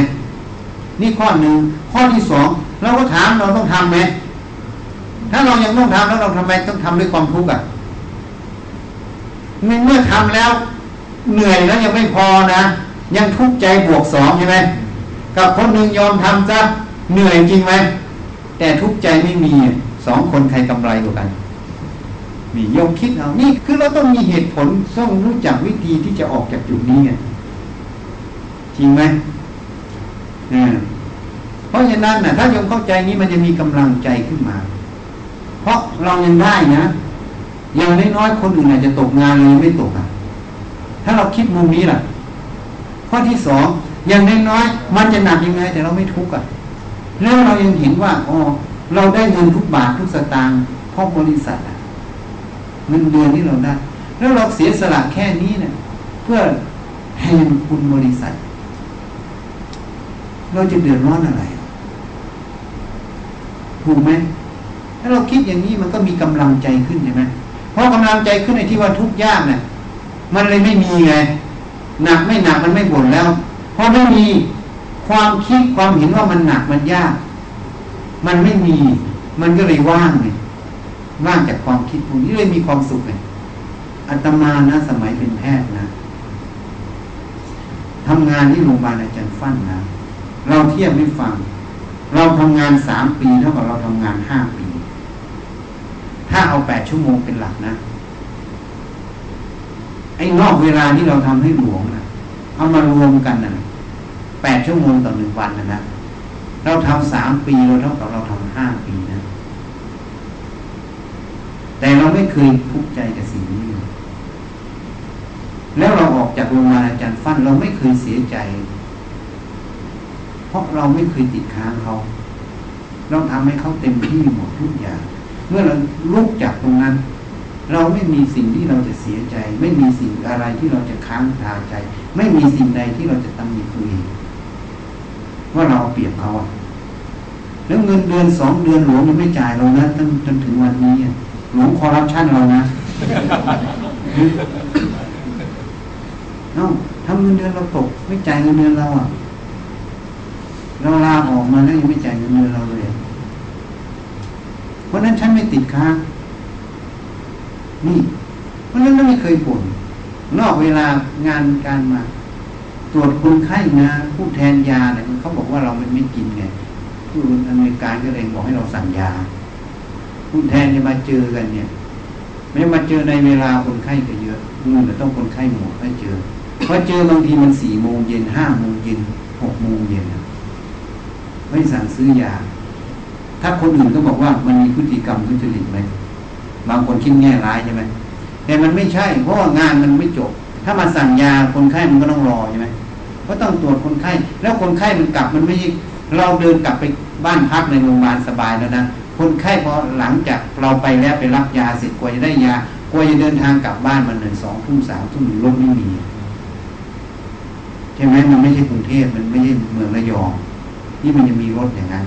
นี่ข้อหนึ่งข้อที่สองเราก็ถามเราต้องทํำไหมถ้าเรายังต้องทำแล้วเราทำไมต้องทำด้วยความทุกข์อะเมื่อทำแล้ว เหนื่อยแล้วยังไม่พอนะยังทุกข์ใจบวกสองใช่ไหมกับคนหนึ่งยอมทำซะ เหนื่อยจริงไหมแต่ทุกใจไม่มีสองคนใครกำไรกว่ากันมียมคิดเอานี่คือเราต้องมีเหตุผลต้องรู้จักวิธีที่จะออกจากจุดนี้ไงจริงไหมเพราะฉะนั้นนะถ้าโยมเข้าใจนี้มันจะมีกำลังใจขึ้นมา เพราะเรายังได้นะอย่างน้อยๆคนอื่นอาจจะตกงานเลยไม่ตกอะ ถ้าเราคิดมุมนี้ล่ะ ข้อที่สองอย่างน้อยๆมันจะหนักยังไง แต่เราไม่ทุกข์อะ แล้วเรายังเห็นว่าอ๋อเราได้เงินทุกบาททุกสตางค์เพราะบริษัทเงินเดือนที่เราได้แล้วเราเสียสละแค่นี้เนี่ยเพื่อแทนคุณบริษัท เราจะเดือดร้อนอะไรถูกไหมถ้าเราคิดอย่างนี้มันก็มีกำลังใจขึ้นใช่ไหมเพราะกำลังใจขึ้นในที่ว่าทุกยากเนี่ยมันเลยไม่มีไงหนักไม่หนักมันไม่บ่นแล้ว เพราะไม่มี ความคิดความเห็นว่ามันหนักมันยาก มันไม่มี มันก็เลยว่างไงว่างจากความคิดพวกนี้เลยมีความสุขไงอัตมานะ สมัยเป็นแพทย์นะทำงานที่โรงพยาบาลอาจารย์ฟั่นนะเราเทียบไม่ฟัง เราทำงานสามปีเท่ากับเราทำงานห้าปี ถ้าเอาแปดชั่วโมงเป็นหลักนะไอ้นอกเวลาที่เราทำให้หลวงนะเอามารวมกันนะ แปดชั่วโมงต่อหนึ่งวันนะนะเราทำสามปีเราเท่ากับเราทำห้าปีนะ แต่เราไม่เคยทุกข์ใจกับสิ่งนี้เลยแล้วเราออกจากโรงพยาบาลอาจารย์ฟันเราไม่เคยเสียใจ เพราะเราไม่เคยติดค้างเขาเราทำให้เขาเต็มที่หมดทุกอย่าง เมื่อเราลุกจากตรงนั้น เราไม่มีสิ่งที่เราจะเสียใจ ไม่มีสิ่งอะไรที่เราจะค้างคาใจ ไม่มีสิ่งใดที่เราจะตำหนิตัวเอง ว่าเราเปรียบเขาอะแล้วเงินเดือนสองเดือนหลวงยังไม่จ่ายเรานะตั้งจนถึงวันนี้หลวงคอร์รัปชันเรานะเอ้าทำเงินเดือนเราตก ไม่จ่ายเงินเดือนเราอะเราลาออกมาแล้วยังไม่จ่ายเงินเดือนเราเลย เพราะนั้นฉันไม่ติดค้างนี่ เพราะนั้นไม่เคยบ่นนอกเวลางานการมา ตรวจคนไข้นะผู้แทนยาเนี่ยเขาบอกว่าเรามันไม่กินไงผู้อเมริกาก็เลยบอกให้เราสั่งยา ผู้แทนจะมาเจอกันเนี่ย ไม่มาเจอในเวลาคนไข้ก็เยอะนู่นต้องคนไข้หมดไม่เจอเพอเจอบางทีมันสี่โมงเย็นห้าโมงเย็นหกโมงเย็นไม่สั่งซื้อยา ถ้าคนอื่นก็บอกว่ามันมีพฤติกรรมทุจริตไหมบางคนคิดแง่ร้ายใช่ไหมแต่มันไม่ใช่ เพราะว่างานมันไม่จบ ถ้ามาสั่งยาคนไข้มันก็ต้องรอใช่ไหม ก็ต้องตรวจคนไข้ แล้วคนไข้มันกลับมันไม่เราเดินกลับไปบ้านพักในโรงพยาบาลสบายแล้วนะคนไข้พอหลังจากเราไปแล้วไปรับยาเสร็จกว่าจะได้ยากลัวจะเดินทางกลับบ้านมันหนึ่งสองทุ่มสามทุ่มรถไม่มีใช่ไหมมันไม่ใช่กรุงเทพมันไม่ใช่เมืองระยองที่มันจะมีรถอย่างนั้น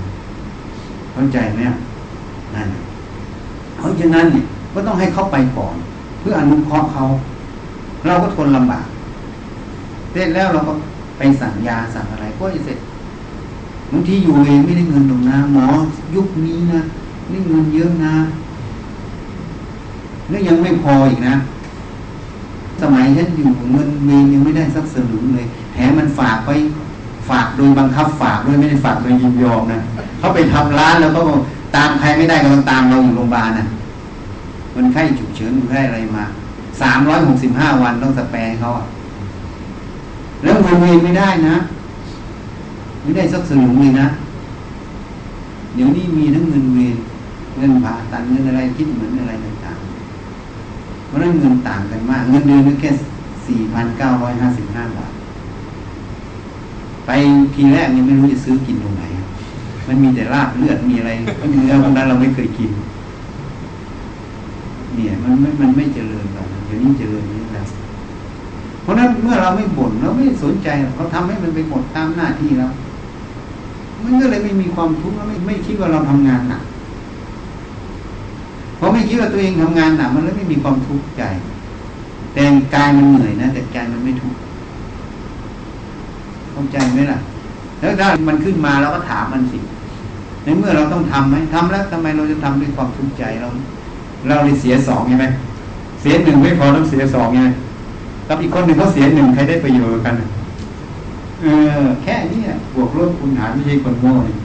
เข้าใจไหมนั่นเพราะฉะนั้นเนี่ยก็ต้องให้เขาไปก่อน เพื่ออนุเคราะห์เขา เราก็ทนลำบากเสร็จแล้วเราก็ ไปสั่งยาสั่งอะไรก็เสร็จบางทีอยู่เองไม่ได้เงินตรงนะหมอยุคนี้นะนี่เงินเยอะนะแล้วยังไม่พออีกนะ สมัยฉันอยู่เงินเมยังไม่ได้สักสลึงเลยแถมมันฝากไปฝากโดยบังคับฝากด้วยไม่ได้ฝากโดยยินยอมนะเขาไปทำร้านแล้วก็ตามใครไม่ได้ก็ต้องตามเราอยู่โรงพยาบาลนะมันไข้ฉุกเฉินมันไข้อะไรมาสามร้อยหกสิบห้าวันต้องสแปรเขาอะ แล้วเงินเมไม่ได้นะ ไม่ได้สักสลึงเลยนะ เดี๋ยวนี้มีทั้งเงินเวรเงินผ่าตัดเงินอะไรคิดเหมือนอะไรต่างๆเพราะนั้นเงินต่างกันมาก เงินเดือนแค่สี่พันเก้าร้อยห้าสิบห้าบาท ไปทีแรกยังไม่รู้จะซื้อกินตรงไหน มันมีแต่ลาบเลือดมีอะไรเนื้อพวกนั้นเราไม่เคยกิน เนี่ย มันไม่มันไม่เจริญหรอกเดี๋ยวนี้เจริญนี่แล้ว เพราะนั้นเมื่อเราไม่บ่นเราไม่สนใจเราทำให้มันไปหมดตามหน้าที่แล้วมันก็เลยไม่มีความทุกข์แล้วไม่ไม่คิดว่าเราทำงานหนักเพราะไม่คิดว่าตัวเองทำงานหนักมันเลยไม่มีความทุกข์ใจ แต่กายมันเหนื่อยนะแต่ใจมันไม่ทุกข์เข้าใจไหมล่ะ แล้วถ้ามันขึ้นมาเราก็ถามมันสิในเมื่อเราต้องทำไหมทำแล้วทำไมเราจะทำด้วยความทุกข์ใจเรา เราเลยเสียสองใช่ไหมเสียหนึ่งไม่พอต้องเสียสองไง กับอีกคนหนึ่งเขาเสียหนึ่งใครได้ประโยชน์กันเออแค่นี้อะบวกลบคูณหารไม่ใช่คนโง่นี่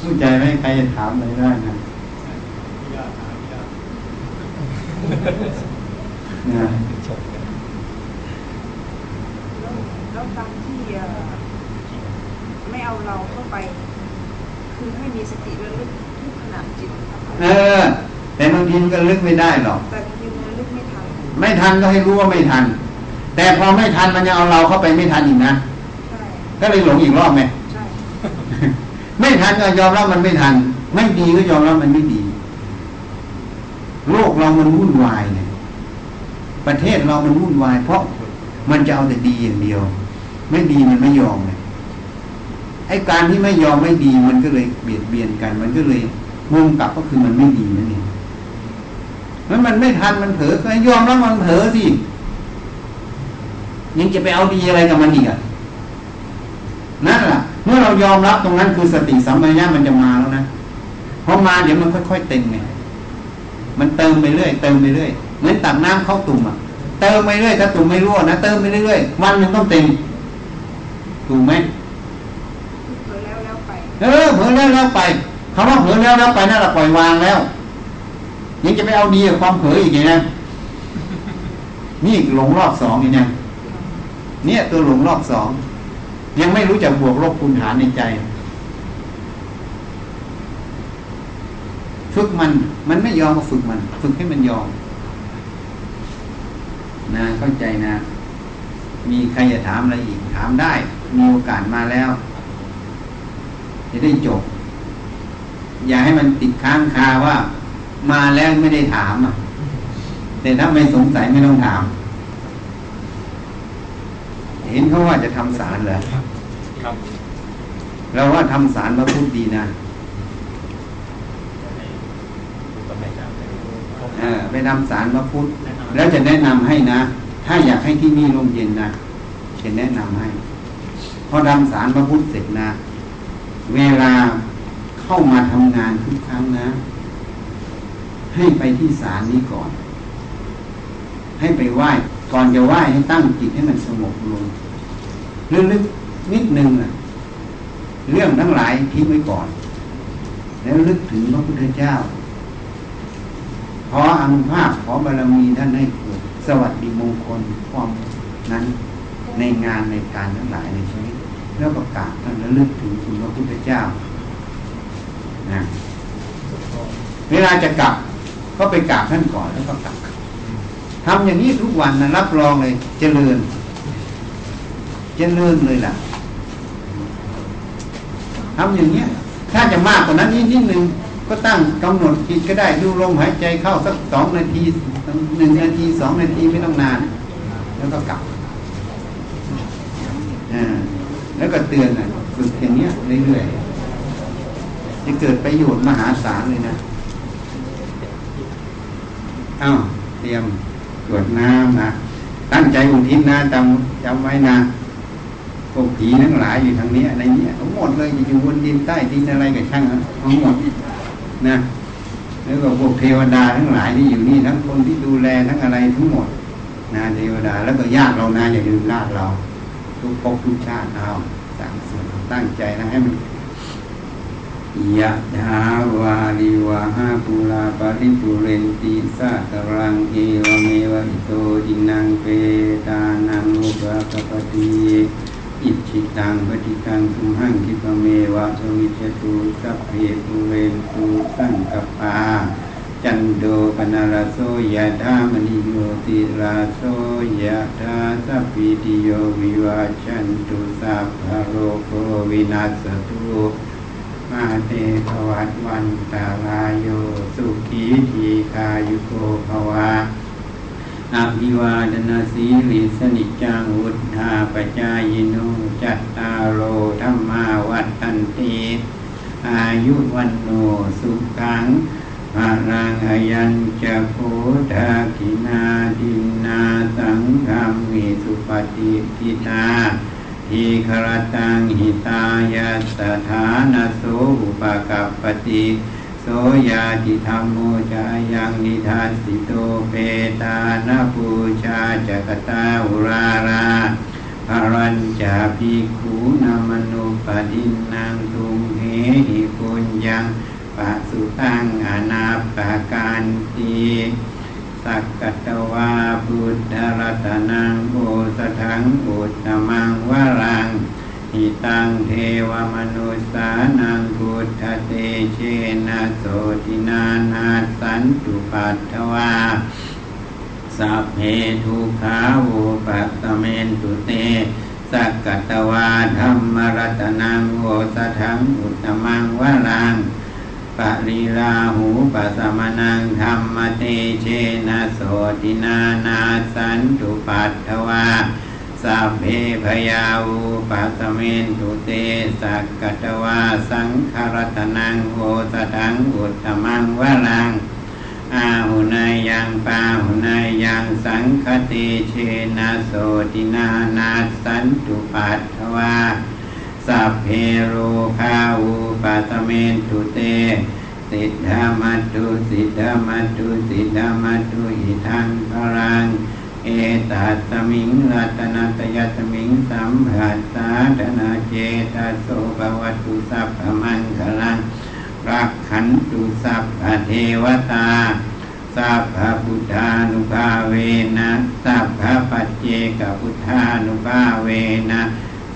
สู้ใจไหมใครจะถามอะไรได้นะนะ แล้วการที่เอ่อ ไม่เอาเราเข้าไป คือให้มีสติระลึกทุกขณะจิตครับเออ แต่บางทีมันก็ลึกไม่ได้หรอกแต่บางทีมันระลึกไม่ทันไม่ทันก็ให้รู้ว่าไม่ทัน แต่พอไม่ทันมันยังเอาเราเข้าไปไม่ทันอีกนะใช่ก็เลยหลงอีกรอบไหมใช่ไม่ทันก็ยอมรับมันไม่ทัน ไม่ดีก็ยอมรับมันไม่ดีโลกเรามันวุ่นวายเนี่ย ประเทศเรามันวุ่นวาย เพราะมันจะเอาแต่ดีอย่างเดียว ไม่ดีมันไม่ยอมไง ไอ้การที่ไม่ยอมไม่ดีมันก็เลยเบียดเบียนกัน มันก็เลยมุมกลับก็คือมันไม่ดีนั่นเองมันมันไม่ทันมันเผลอก็ยอมรับมันเผลอสิยังจะไปเอาดีอะไรกับมันอีกอะนั่นแหละเมื่อเรายอมรับตรงนั้นคือสติสัมปชัญญะมันจะมาแล้วนะพอมาเดี๋ยวมันค่อยๆเต็มไงมันเติมไปเรื่อยเติมไปเรื่อยเหมือนตักน้ำเข้าตุ่มอะเติมไปเรื่อยถ้าตุ่มไม่รั่วนะเติมไปเรื่อยๆวันหนึ่งต้องเต็มถูกไหม เผลอแล้วแล้วไป เออเผลอแล้วแล้วไปคำว่าเผลอแล้วแล้วไปนั่นแหละปล่อยวางแล้วยังจะไปเอาดีกับความเผลออีกไงนะนี่หลงรอบสองอีกนะเนี่ยตัวหลงรอบสองยังไม่รู้จักบวกลบคูณหารในใจฝึกมัน มันไม่ยอมก็ฝึกมัน ฝึกให้มันยอมนะเข้าใจนะ มีใครจะถามอะไรอีกถามได้ มีโอกาสมาแล้ว จะได้จบ อย่าให้มันติดค้างคาว่า มาแล้วไม่ได้ถามอะ แต่ถ้าไม่สงสัยไม่ต้องถาม เห็นเขาว่าจะทำสารเหรอครับ เราว่าทำสารพระพุทธดีนะตำแหน่งการเออไปทำสารพระพุทธแล้วจะแนะนำให้นะ ถ้าอยากให้ที่นี่ร่มเย็นนะจะแนะนำให้พอทำสารพระพุทธเสร็จนะ เวลาเข้ามาทำงานทุกครั้งนะ ให้ไปที่ศาลนี้ก่อน ให้ไปไหว้ก่อนจะไหว้ให้ตั้งจิตให้มันสงบลงลึกๆนิดนึงอะเรื่องทั้งหลายทิ้งไว้ก่อน แล้วลึกถึงพระพุทธเจ้า ขออนุภาพขอบารมีท่านให้เกิดสวัสดีมงคลความนั้นในงานในการทั้งหลายในชีวิต แล้วก็กาบท่านระลึกถึงคุณพระพุทธเจ้านะเวลาจะกลับก็ไปกราบท่านก่อนแล้วก็กลับทำอย่างนี้ทุกวันนะรับรองเลย เจริญ เจริญเลยล่ะทำอย่างเนี้ย ถ้าจะมากกว่านั้นนิดนิดนึงก็ตั้งกำหนดจิตก็ได้ดูลมหายใจเข้าสักสองนาทีหนึ่งนาทีสองนาทีไม่ต้องนาน แล้วก็กลับอ่า แล้วก็เตือนนะฝึกอย่างเนี้ยเรื่อยๆจะเกิดประโยชน์มหาศาลเลยนะอ้าวเตรียมตรวจน้ำนะตั้งใจอุทิศนะจำจำไว้นะพวกผีทั้งหลายอยู่ทางนี้ในนี้ทั้งหมดเลยอยู่บนดินใต้ดินอะไรกับช่างทั้งหมดนะแล้วก็พวกเทวดาทั้งหลายที่อยู่นี่ทั้งคนที่ดูแลทั้งอะไรทั้งหมดนะเทวดาแล้วก็ญาติเรานะอย่าลืมญาติเรา ทุกภพทุกชาติเอาสั่งสวดตั้งใจนะให้มันยะถาวาริวะหาปูราปะริปูเรนติสาคะรังเอวะเมวะอิโต ทินนังเปตานังอุปะกปปะติอิจฉิตังปัตถิตัง ตุมหัง ขิปปะเมวะสมิจตุสัพเพปุเรนตุสังกปปา จันโดปนารโสยะธามณิโยติราโสยะธาสัพพิติโยวิวาชันตุสัพพะโรโควินาศตุมาเตภวัตวันตาลายโยสุขีทีคายุโกภวาอภิวาดนาสีลิสนิจจังวุธาปจายโนจัตตาโอธรรมาวัตันติอายุวันโนสุขัง ภารังอยัญจะโคทากินาดินนาสังฆามิสุปฏิทิตาทีครตังหิตายาสถานโสอุปกัปปติโสยาติธรรมโมจายังนิทานสิโตเปตานาปูชาจักตาอุราราภรัญจาภิกขุนามนุปดินนางทุงเหหิปุญญัง ปัสุตังอนาปาการตีสักกัตวาพุทธรัตนังโอสถังอุตตมังวรังหิตังเทวมนุสานังพุทธเตเชนะโสตินานาสันตุปัตถวาสัพเพทุขาวุปัตเมนตุเตสักกัตวาธรรมรัตนังโอสถังอุตตมังวรัง ปริลาหูปัสมนังธรรมเตเชนะโสตินานาสันตุปัตถวาสัพเพพยาวูปัสเมนตุเตสักกตวาสังคารตนังโอสถังอุตตมังวรังอาหุนายยังปาหุนายยังสังคติเชนะโสตินานาสันตุปัตถวา สัพเพโรคาวูปัสเมนตุเตสิทธามัตุสิทธามัตุสิทธามัตุหิทังพรังเอตัสมิงรัตนัตยัสมิงสัมผัสสาธนาเจตโสภวัตุสัพพมังคลังรักขันตุสัพพเทวตาสัพพพุทธานุภาเวนะสัพพปัจเจกพุทธานุภาเวนะ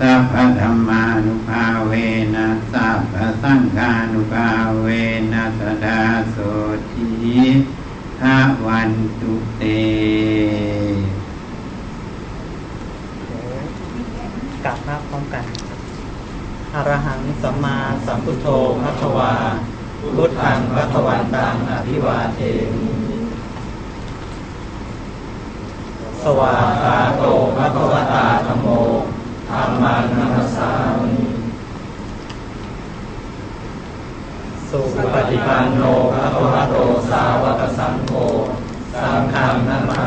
สัพพธรรมานุภาเวนะสัพพสังฆานุภาเวนะสดาโสทีทาวันตุเตกราบพระพร้อมกันอรหังสัมมาสัมพุทโธพระวา พุทธังพระวันตังอภิวาเทมิสวากาโตพระวตาธรรมโม ธรรมานัมสสามิสุปฏิปันโนภะวะโตสาวกสังโฆสังฆังนามา